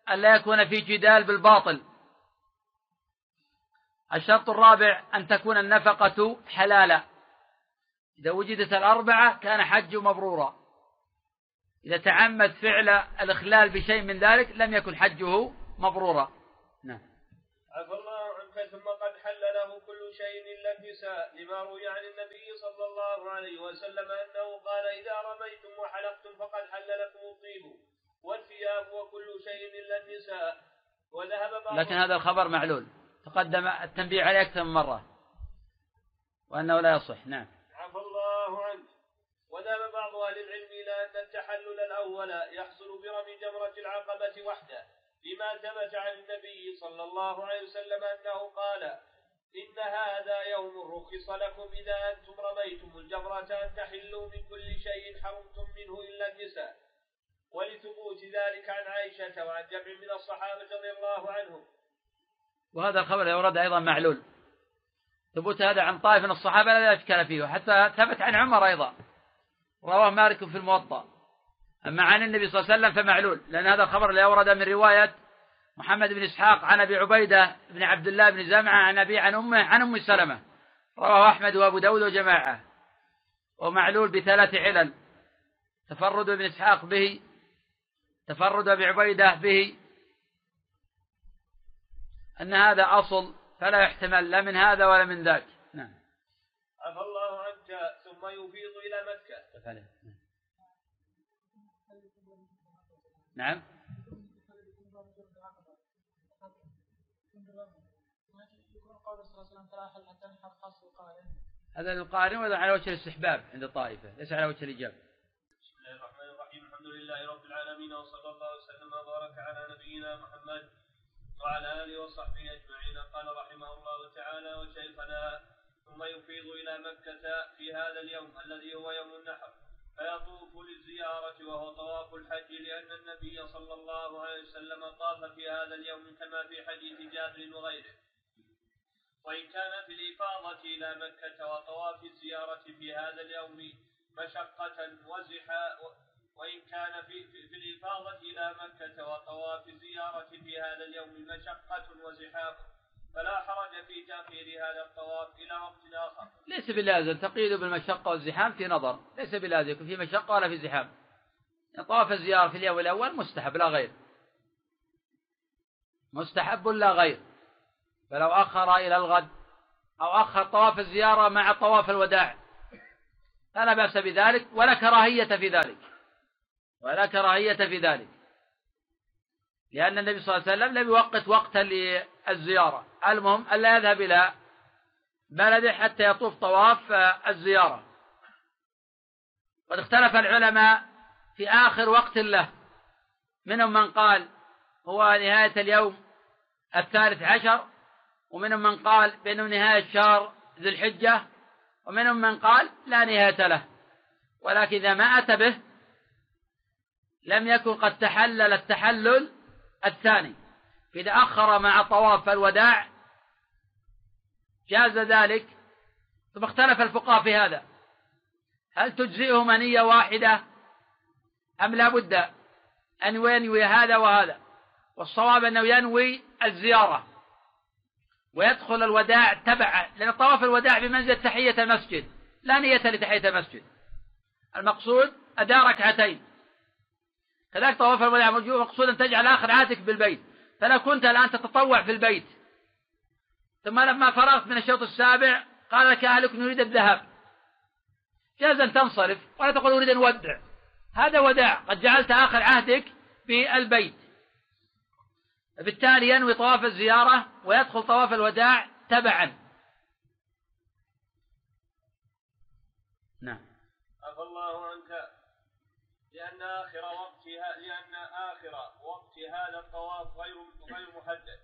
S2: أن لا يكون في جدال بالباطل. الشرط الرابع أن تكون النفقة حلالا. إذا وجدت الأربعة كان حج مبرورا. إذا تعمد فعل الإخلال بشيء من ذلك لم يكن حجه مبرورا. نعم.
S1: عفى الله عنك ثم قد حل له كل شيء إلا النساء لما روي عن النبي صلى الله عليه وسلم أنه قال إذا رميتم وحلقتم فقد حل لكم الطيب والثياب وكل شيء إلا النساء وذهب بعض
S2: لكن هذا الخبر معلول. تقدم التنبيه عليه أكثر من مرة. وأنه لا يصح. نعم.
S1: عفى الله عنك. وذهب بعض أهل العلم إلى أن التحلل الأول يحصل برمي جمرة العقبة وحده لما ثبت عن النبي صلى الله عليه وسلم أنه قال إن هذا يوم رخص لكم إذا أنتم رميتم الجمرة أن تحلوا من كل شيء حرمتم منه إلا النساء. ولثبوت ذلك عن عائشة وعن جمع من الصحابة رضي الله عنهم.
S2: وهذا الخبر يورد أيضا معلول. ثبوت هذا عن طائف من الصحابة لا إشكال فيه وحتى ثبت عن عمر أيضا. رواه مالك في الموطأ. أما عن النبي صلى الله عليه وسلم فمعلول لأن هذا الخبر لا يورد من رواية محمد بن إسحاق عن أبي عبيدة بن عبد الله بن زمعة عن أبي عن أمه عن أم سلمة. رواه أحمد وأبو داود وجماعة. ومعلول بثلاث علل. تفرد ابن إسحاق به تفرد أبي عبيدة به. أن هذا أصل فلا يحتمل لا من هذا ولا من ذاك. نعم.
S1: عفى الله عنك ثم يفيض إلى مكة
S2: نعم. هذا القارن وهذا على وجه الاستحباب عند الطائفة ليس على وجه الإجابة.
S1: بسم الله الرحمن الرحيم. الحمد لله رب العالمين وصلى الله وسلم وبارك على نبينا محمد وعلى آله وصحبه أجمعين. قال رحمه الله تعالى وشيخنا ثم يفيض إلى مكة في هذا اليوم الذي هو يوم النحر فيطوف للزيارة وهو طواف الحج لأن النبي صلى الله عليه وسلم طاف في هذا اليوم كما في حديث جابر وغيره. وإن كان في الإفاضة إلى مكة وطواف الزيارة في هذا اليوم مشقة وزحا وإن كان في, في الإفاضة إلى مكة وطواف الزيارة في هذا اليوم مشقة وزحام. فلا حرج في تأخير هذا الطواف إلى وقت آخر.
S2: ليس بلازم تقييد بالمشقة والزحام في نظر، ليس بلازم يكون في مشقة ولا في زحام. طواف الزيارة في اليوم الأول مستحب لا غير. مستحب لا غير. فلو أخر إلى الغد أو أخر طواف الزيارة مع طواف الوداع فلا بأس بذلك ولا كراهية في ذلك ولا كراهية في ذلك لأن النبي صلى الله عليه وسلم لم يوقت وقتا للزيارة المهم ألا يذهب إلى بلده حتى يطوف طواف الزيارة. قد اختلف العلماء في آخر وقت له. منهم من قال هو نهاية اليوم الثالث عشر ومنهم من قال بأنه نهاية شهر ذي الحجة ومنهم من قال لا نهاية له. ولكن إذا ما أتى به لم يكن قد تحلل التحلل الثاني. فإذا أخر مع طواف الوداع جاز ذلك ثم اختلف الفقهاء في هذا. هل تجزئه منية واحدة؟ أم لا بد أن ينوي هذا وهذا؟ والصواب أنه ينوي الزيارة ويدخل الوداع تبعا لأن طواف الوداع بمنزلة تحية المسجد لا نية لتحية المسجد. المقصود أداء ركعتين. كذلك طواف الوداع مقصود أن تجعل آخر عهدك بالبيت. فلو كنت الآن تتطوع في البيت. ثم لما فرغت من الشوط السابع قال لك أهلك نريد الذهاب جاز أن تنصرف ولا تقول أريد أن أودع. هذا وداع. قد جعلت آخر عهدك بالبيت. بالتالي ينوي طواف الزيارة ويدخل طواف الوداع تبعا. نعم.
S1: عفى الله عنك. لأن آخر وقتها لأن آخر وقت هذا الطواف غير غير محدد.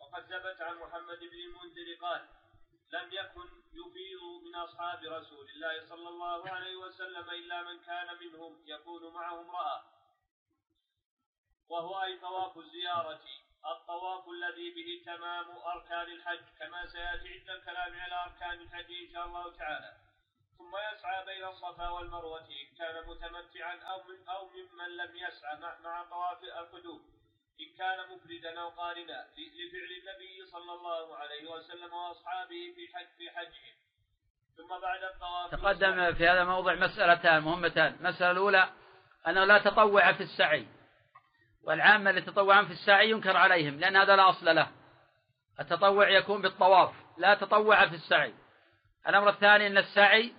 S1: وقد ثبت عن محمد بن المنذر قال لم يكن يفيض من أصحاب رسول الله صلى الله عليه وسلم إلا من كان منهم يكون معه امرأة. وهو أي طواف الزيارة. الطواف الذي به تمام أركان الحج كما سيأتي عند الكلام على أركان الحج إن شاء الله تعالى. ثم يسعى بين الصفا والمروة إن كان متمتعا أو من أو ممن لم يسعى مع, مع طواف القدوم إن كان مفردا أو قارنا لفعل النبي صلى الله عليه وسلم وأصحابه في حج في حجهم. ثم بعد الطواف
S2: تقدم في هذا الموضوع مسألتان مهمتان. المسألة الأولى أنه لا تطوع في السعي. والعامة اللي يتطوعون في السعي ينكر عليهم لأن هذا لا أصل له. التطوع يكون بالطواف لا تطوع في السعي. الأمر الثاني أن السعي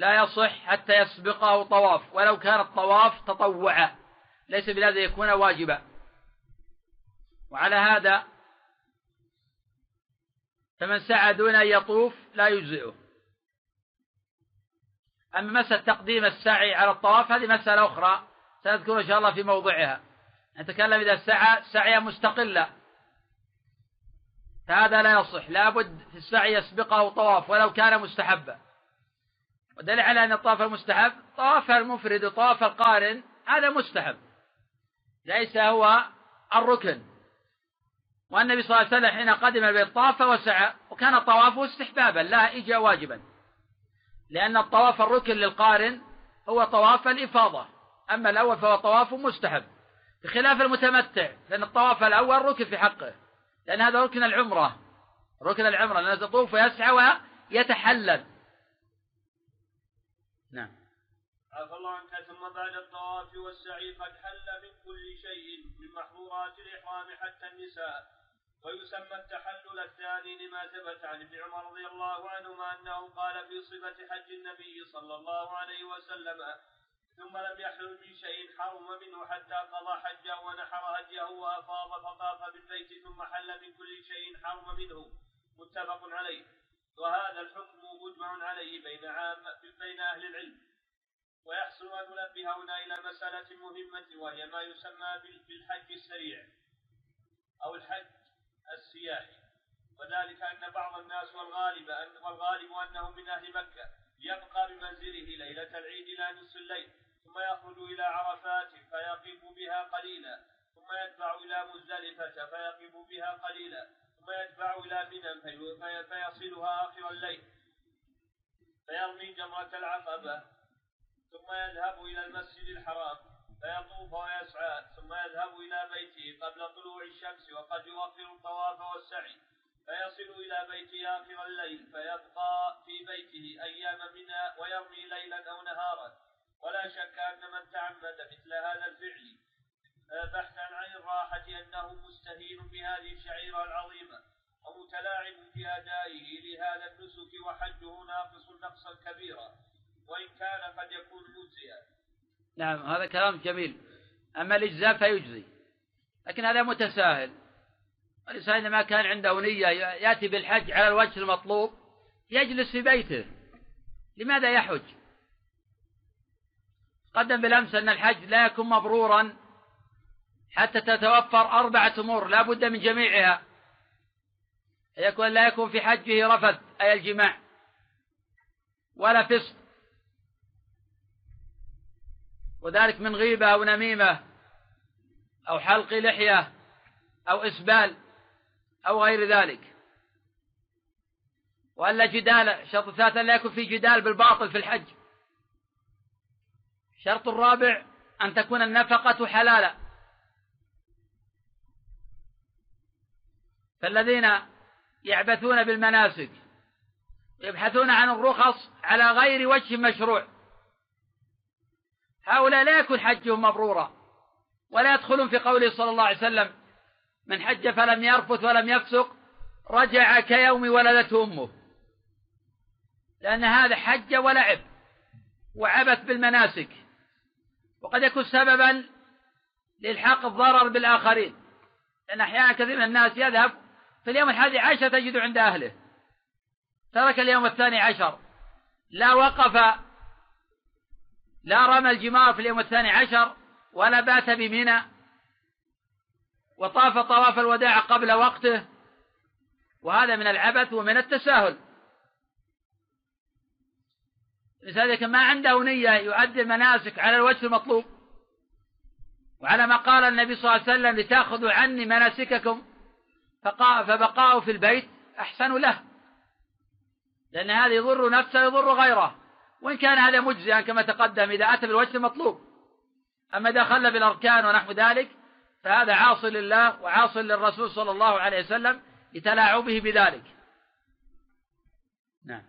S2: لا يصح حتى يسبقه طواف ولو كان الطواف تطوعا ليس بلازم يكون واجبا. وعلى هذا فمن سعى دون أن يطوف لا يجزئه. أما مسألة تقديم السعي على الطواف هذه مسألة أخرى سنذكر إن شاء الله في موضعها. نتكلم إذا سعى سعيا مستقلا. فهذا لا يصح لابد في السعي يسبقه طواف ولو كان مستحبا. ودليل على أن الطواف المستحب طواف المفرد وطواف القارن هذا مستحب. ليس هو الركن. والنبي صلى الله عليه وسلم حين قدم البيت طاف وسعى وكان طوافه استحبابا لا إجا واجبا. لأن الطواف الركن للقارن هو طواف الإفاضة. أما الأول فهو طواف مستحب. بخلاف المتمتع لأن الطواف الأول ركن في حقه. لأن هذا ركن العمرة. ركن العمرة لأنه يطوف ويسعى ويتحلل. نعم.
S1: عفى الله عنك ثم بعد الطواف والسعي قد حل من كل شيء من محظورات الإحرام حتى النساء. ويسمى التحلل الثاني لما ثبت عن ابن عمر رضي الله عنهما أنه قال في صفة حج النبي صلى الله عليه وسلم ثم لم يحل من شيء حرم منه حتى قضى حجه ونحر هديه وأفاض فطاف بالبيت ثم حل من كل شيء حرم منه. متفق عليه. وهذا الحكم عليه بين عام بين أهل العلم. ويحسن أن ننبه هنا إلى مسألة مهمة وهي ما يسمى بالحج السريع أو الحج السياحي. وذلك أن بعض الناس والغالب أن والغالب أنه من أهل مكة. يبقى بمنزله ليلة العيد إلى نصف الليل ثم يخرج إلى عرفات فيقف بها قليلا ثم يدفع إلى مزدلفة فيقف بها قليلا ثم يدفع إلى منى فيصلها آخر الليل. فيرمي جمرة العقبة ثم يذهب إلى المسجد الحرام فيطوف ويسعى ثم يذهب إلى بيته قبل طلوع الشمس وقد يوفر الطواف والسعي. فيصل إلى بيته آخر الليل فيبقى في بيته أيام منى ويرمي ليلا أو نهارا. ولا شك أن من تعمد مثل هذا الفعل بحثا عن الراحة أنه مستهين بهذه الشعيرة العظيمة. ومتلاعب في أدائه لهذا النسك وحجه ناقص نقصا كبيرا وإن كان قد يكون مجزيا.
S2: نعم هذا كلام جميل. أما الإجزاء فيجزي لكن هذا متساهل. الإنسان ما كان عنده نية يأتي بالحج على الوجه المطلوب يجلس في بيته. لماذا يحج؟ قدم بالأمس أن الحج لا يكون مبرورا حتى تتوفر أربعة أمور لا بد من جميعها. يكون لا يكون في حجه رفث أي الجماع. ولا فسق. وذلك من غيبة أو نميمة أو حلق لحية أو إسبال أو غير ذلك. وألا جدال شرط الثالث لا يكون في جدال بالباطل في الحج. الشرط الرابع أن تكون النفقة حلالا. فالذين يعبثون بالمناسك يبحثون عن الرخص على غير وجه مشروع. هؤلاء لا يكون حجهم مبرورا ولا يدخلون في قوله صلى الله عليه وسلم من حج فلم يرفث ولم يفسق رجع كيوم ولدته أمه. لأن هذا حج ولعب وعبث بالمناسك. وقد يكون سببا لإلحاق الضرر بالآخرين لأن أحيانا كثير من الناس يذهب في اليوم الحادي عشر تجد عند أهله. ترك اليوم الثاني عشر. لا وقف لا رمى الجمار في اليوم الثاني عشر ولا بات بمنى وطاف طواف الوداع قبل وقته. وهذا من العبث ومن التساهل. لذلك ما عنده نية يؤدي المناسك على الوجه المطلوب. وعلى ما قال النبي صلى الله عليه وسلم لتأخذوا عني مناسككم فبقاءه في البيت أحسن له. لأن هذا يضر نفسه يضر غيره. وإن كان هذا مجزئا كما تقدم إذا أتى بالوجه المطلوب. أما إذا خل بالأركان ونحو ذلك فهذا عاص لله وعاص للرسول صلى الله عليه وسلم لتلاعبه بذلك. نعم.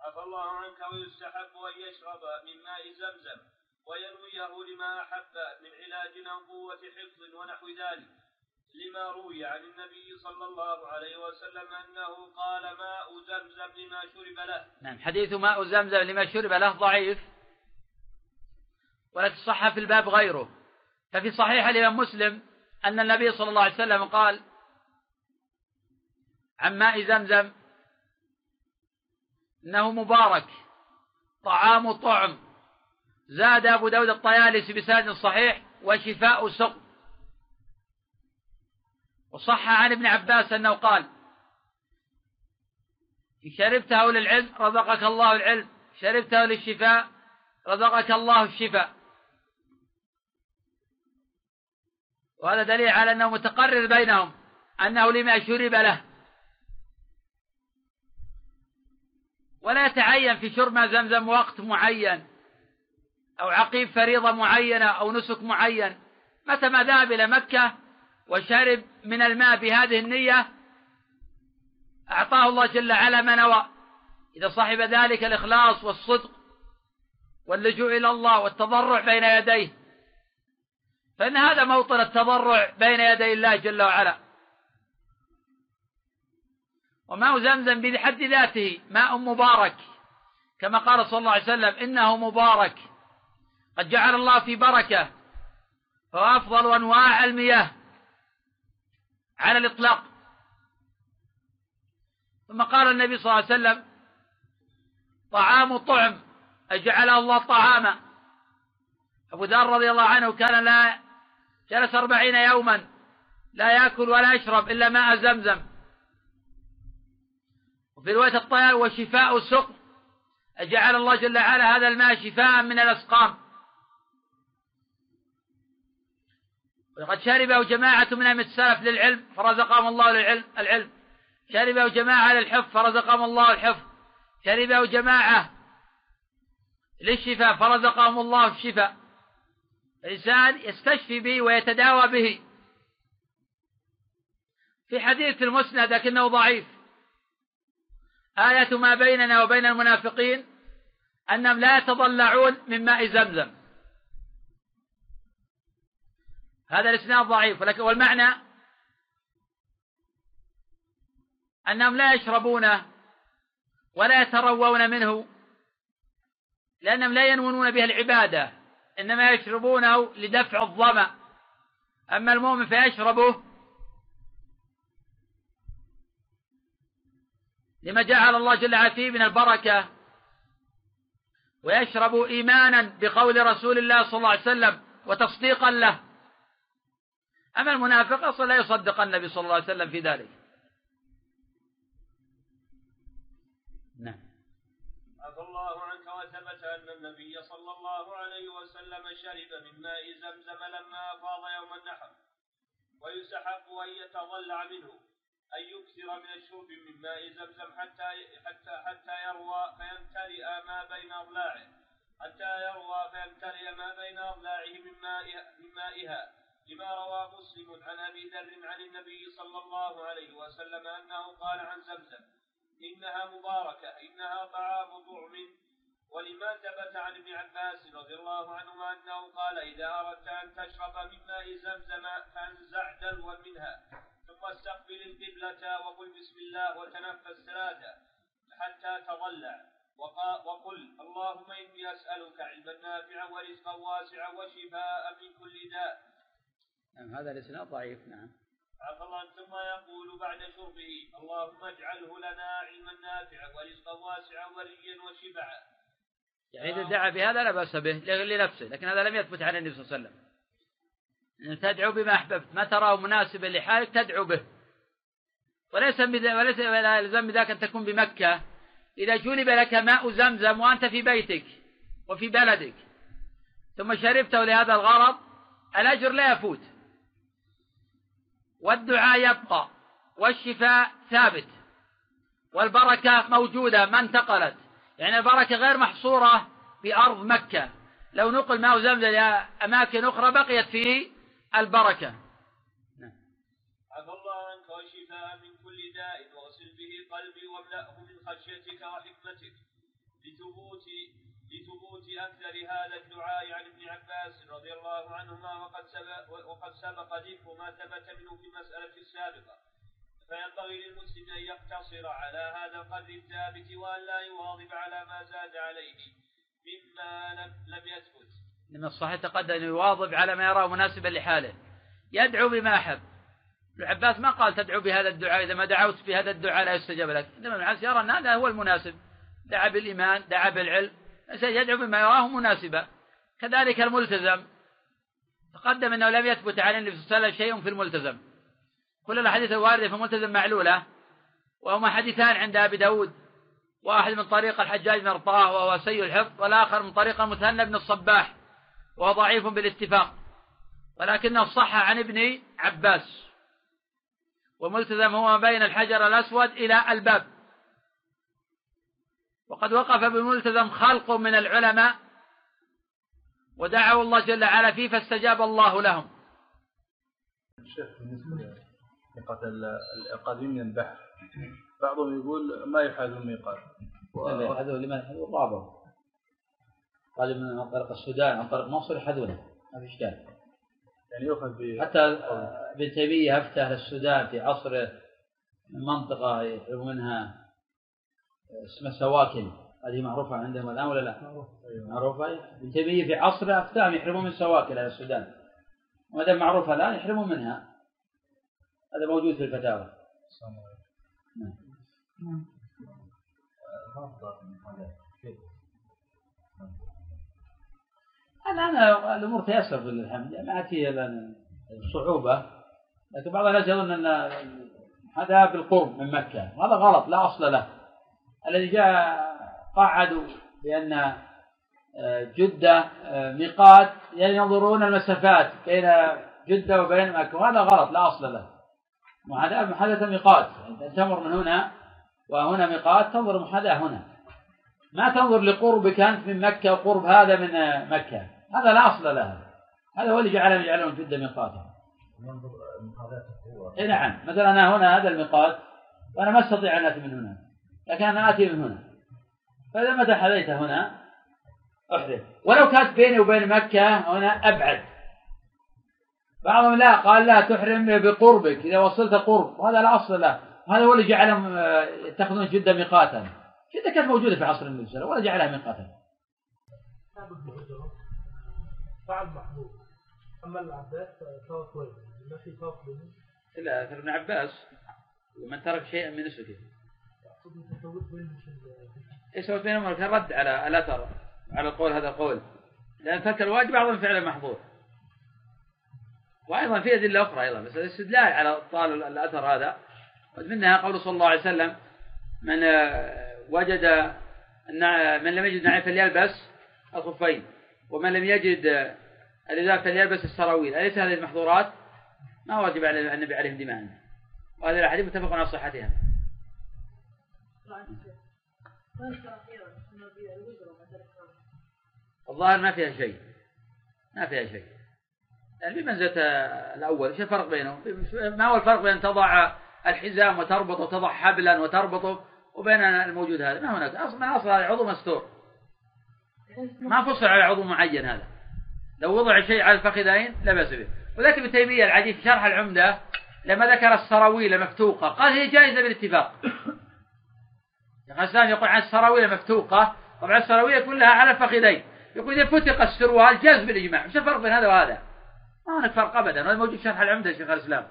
S1: عفى الله عنك ويستحب أن يشرب من ماء زمزم وينويه لما أحب من علاج أو قوة حفظ ونحو ذلك. لما روي عن النبي صلى الله عليه وسلم أنه قال ماء زمزم لما شرب له.
S2: نعم حديث ماء زمزم لما شرب له ضعيف. ولكن صح في الباب غيره. ففي صحيح الإمام مسلم أن النبي صلى الله عليه وسلم قال عن ماء زمزم إنه مبارك طعام طعم. زاد أبو داود الطيالسي بسند صحيح وشفاء سق وصح عن ابن عباس أنه قال شربته للعلم رزقك الله العلم شربته للشفاء رزقك الله الشفاء. وهذا دليل على أنه متقرر بينهم أنه لما شرب له. ولا يتعين في شرب زمزم وقت معين أو عقيب فريضة معينة أو نسك معين. متى ما ذهب إلى مكة وشرب من الماء بهذه النية أعطاه الله جل وعلا ما نوى. إذا صاحب ذلك الإخلاص والصدق واللجوء إلى الله والتضرع بين يديه فإن هذا موطن التضرع بين يدي الله جل وعلا. وماء زمزم بحد ذاته ماء مبارك كما قال صلى الله عليه وسلم إنه مبارك. قد جعل الله في بركة فهو أفضل أنواع المياه. على الإطلاق. ثم قال النبي صلى الله عليه وسلم طعام طعم أجعله الله طعاما. أبو ذر رضي الله عنه كان لا جلس أربعين يوما لا يأكل ولا يشرب إلا ماء زمزم. وفي رواية الطيار وشفاء السقم أجعل الله جل وعلا هذا الماء شفاء من الأسقام. وقد شربه جماعة من أئمة السلف للعلم فرزقهم الله للعلم العلم. شربه جماعة للحفظ فرزقهم الله الحفظ. شربه جماعة للشفاء فرزقهم الله الشفاء. الإنسان يستشفي به ويتداوى به. في حديث المسند لكنه ضعيف. آية ما بيننا وبين المنافقين أنهم لا يتضلعون من ماء زمزم. هذا الإسناد ضعيف ولكن والمعنى أنهم لا يشربونه ولا يتروون منه لأنهم لا ينونون به العبادة إنما يشربونه لدفع الظمأ. أما المؤمن فيشربه لما جعل الله جل وعلا فيه من البركة ويشرب إيمانا بقول رسول الله صلى الله عليه وسلم وتصديقا له. أما المنافق أصلا لا يصدق النبي صلى الله عليه وسلم في ذلك.
S1: نعم. عفى الله عنك وثبت أن النبي صلى الله عليه وسلم شرب من ماء زمزم لما أفاض يوم النحر ويستحب أن يتضلع منه أن يكثر من الشرب من ماء زمزم حتى حتى حتى يروى فيمتلئ ما بين أضلاعه حتى يروى فيمتلئ ما بين أضلاعه من مائها, من مائها. لما روى مسلم عن أبي ذر عن النبي صلى الله عليه وسلم أنه قال عن زمزم إنها مباركة إنها طعام طعم. ولما ثبت عن ابن عباس رضي الله عنهما أنه قال إذا أردت أن تشرب من ماء زمزم فانزع دلوا منها ثم استقبل القبلة وقل بسم الله وتنفس ثلاثة حتى تضلع. وقل اللهم إني أسألك علما نافعا ورزقا واسعا وشفاء من كل داء.
S2: نعم هذا الإسناد ضعيف نعم.
S1: عفى الله ثم يقول بعد شربه اللهم اجعله لنا علما نافعا ورزقا واسعا وريا وشبعا.
S2: يعني إذا دعا بهذا لا بأس به لنفسه لكن هذا لم يثبت عن النبي صلى الله عليه وسلم. أن تدعو بما أحببت ما تراه مناسبا لحالك تدعو به. وليس وليس يلزم بذلك أن تكون بمكة. إذا جلب لك ماء زمزم وأنت في بيتك وفي بلدك ثم شربته لهذا الغرض الأجر لا يفوت. والدعاء يبقى والشفاء ثابت والبركة موجودة ما انتقلت. يعني البركة غير محصورة في أرض مكة. لو نقل ماء زمزم إلى أماكن أخرى بقيت فيه البركة.
S1: نعم. عفى الله عنك وشفاء من كل داء واغسل به قلبي واملأه من خشيتك وحكمتك. لثبوت لثبوت أكثر هذا الدعاء عن ابن عباس رضي الله عنهما وقد سبق, وقد سبق ذكر ما ثبت منه في المسألة السابقة. فينبغي للمسلم أن يقتصر على هذا القدر الثابت وأن لا يواظب على ما زاد عليه مما لم, لم يثبت.
S2: من الصحيح تقدم أن يواظب على ما يراه مناسبا لحاله. يدعو بما أحب. ابن عباس ما قال تدعو بهذا الدعاء إذا ما دعوت بهذا الدعاء لا يستجاب لك. إنما ابن عباس يرى أن هذا هو المناسب. دعا بالإيمان دعا بالعلم يدعو بما يراه مناسبا. كذلك الملتزم. تقدم أنه لم يثبت عن النبي صلى الله عليه وسلم شيء في الملتزم. كل الأحاديث الواردة في الملتزم معلولة. وهما حديثان عند أبي داود وأحد من طريق الحجاج بن رطاه وهو سيء الحفظ والآخر من طريق المثنى بن الصباح وهو ضعيف بالاتفاق. ولكنه صح عن ابن عباس. والملتزم هو ما بين الحجر الأسود إلى الباب. وقد وقف بالملتزم خلق من العلماء ودعوا الله جل وعلا فيه فاستجاب الله لهم.
S3: الشيخ بالنسبة لميقات القادمين من البحر بعضهم يقول ما يحاذوا الميقات.
S2: يحاذوا لمن؟ يحاذوا الرابع قادم من طريق السودان عن طريق مصر يحاذونه ما في اشكال
S3: يعني يؤخذ
S2: حتى ابن تيمية افتى السودان في عصره منطقة منها. اسمها سواكن. هذه معروفة عندهم الآن ولا لا؟ معروفة. ابن تيمية في عصره أفتاهم يحرمون من سواكن على السودان. وما دام معروفة الآن يحرمون منها. هذا موجود في الفتاوى. نعم. الآن الأمور تيسر بالحمد. ما فيها صعوبة. لكن بعض الناس يظن أن هذا بالقرب من مكة. هذا غلط. لا أصل له. الذي جاء قعدوا بأن آه، جدة آه، ميقات يعني ينظرون المسافات بين جدة وبين مكة وهذا غلط لا أصل له. محاذاة محاذاة الميقات يعني تمر من هنا وهنا ميقات تنظر المحاذاة هنا. ما تنظر لقربك أنت من مكة وقرب هذا من مكة. هذا لا أصل له. هذا هو اللي جعلهم يجعلون جدة ميقاتا ننظر إيه نعم. مثلا أنا هنا هذا الميقات وأنا ما أستطيع أن آتي من هنا. لكن أنا آتي من هنا. فإذا متى حذيت هنا؟ أحذف. ولو كانت بيني وبين مكة هنا أبعد. بعضهم لا قال لا تحرم بقربك إذا وصلت قرب. وهذا لا أصل له. هذا هو اللي جعلهم آه، يتخذون جدة ميقاتا. جدة كانت موجودة في عصر النبي صلى الله عليه وسلم ولا جعلها ميقاتا. فعل محبوب. أما العباس فهو كويس. ما في فرق بينهم لا ابن عباس. ومن ترك شيئا من نسكه إيش سويت بينهم رد على الأثر على القول هذا القول. لأن ترك الواجب اعظم فعل محظور وأيضا في أدلة أخرى أيضا بس الاستدلال على طال الأثر هذا منها قول صلى الله عليه وسلم من آه، وجد من لم يجد نعيم فليلبس الخفين ومن لم يجد آه، الإزار فليلبس السراويل. أليس هذه المحظورات؟ ما واجب على النبي عليهم دماء. وهذه الأحاديث متفق على صحتها. الظاهر ما فيها شيء. ما فيها شيء. يعني بمنزلة الأول إيش الفرق بينهم؟ ما هو الفرق بين تضع الحزام وتربط وتضع حبلا وتربطه وبين الموجود هذا؟ ما هناك. أصلا هذا عضو مستور. ما فصل على عضو معين هذا. لو وضع شيء على الفخذين لا بأس به. وذلك ابن تيمية العديد في شرح العمدة لما ذكر السراويل مفتوقة قال هي جائزة بالاتفاق. الإسلام يقول عن السراويل مفتوقة. طبعا السراويل كلها على الفخذين يقول إذا فتق السروال جاز بالإجماع. إيش الفرق بين هذا وهذا؟ ما هناك فرق أبدا. هذا موجود في شرح العمدة شيخ الإسلام.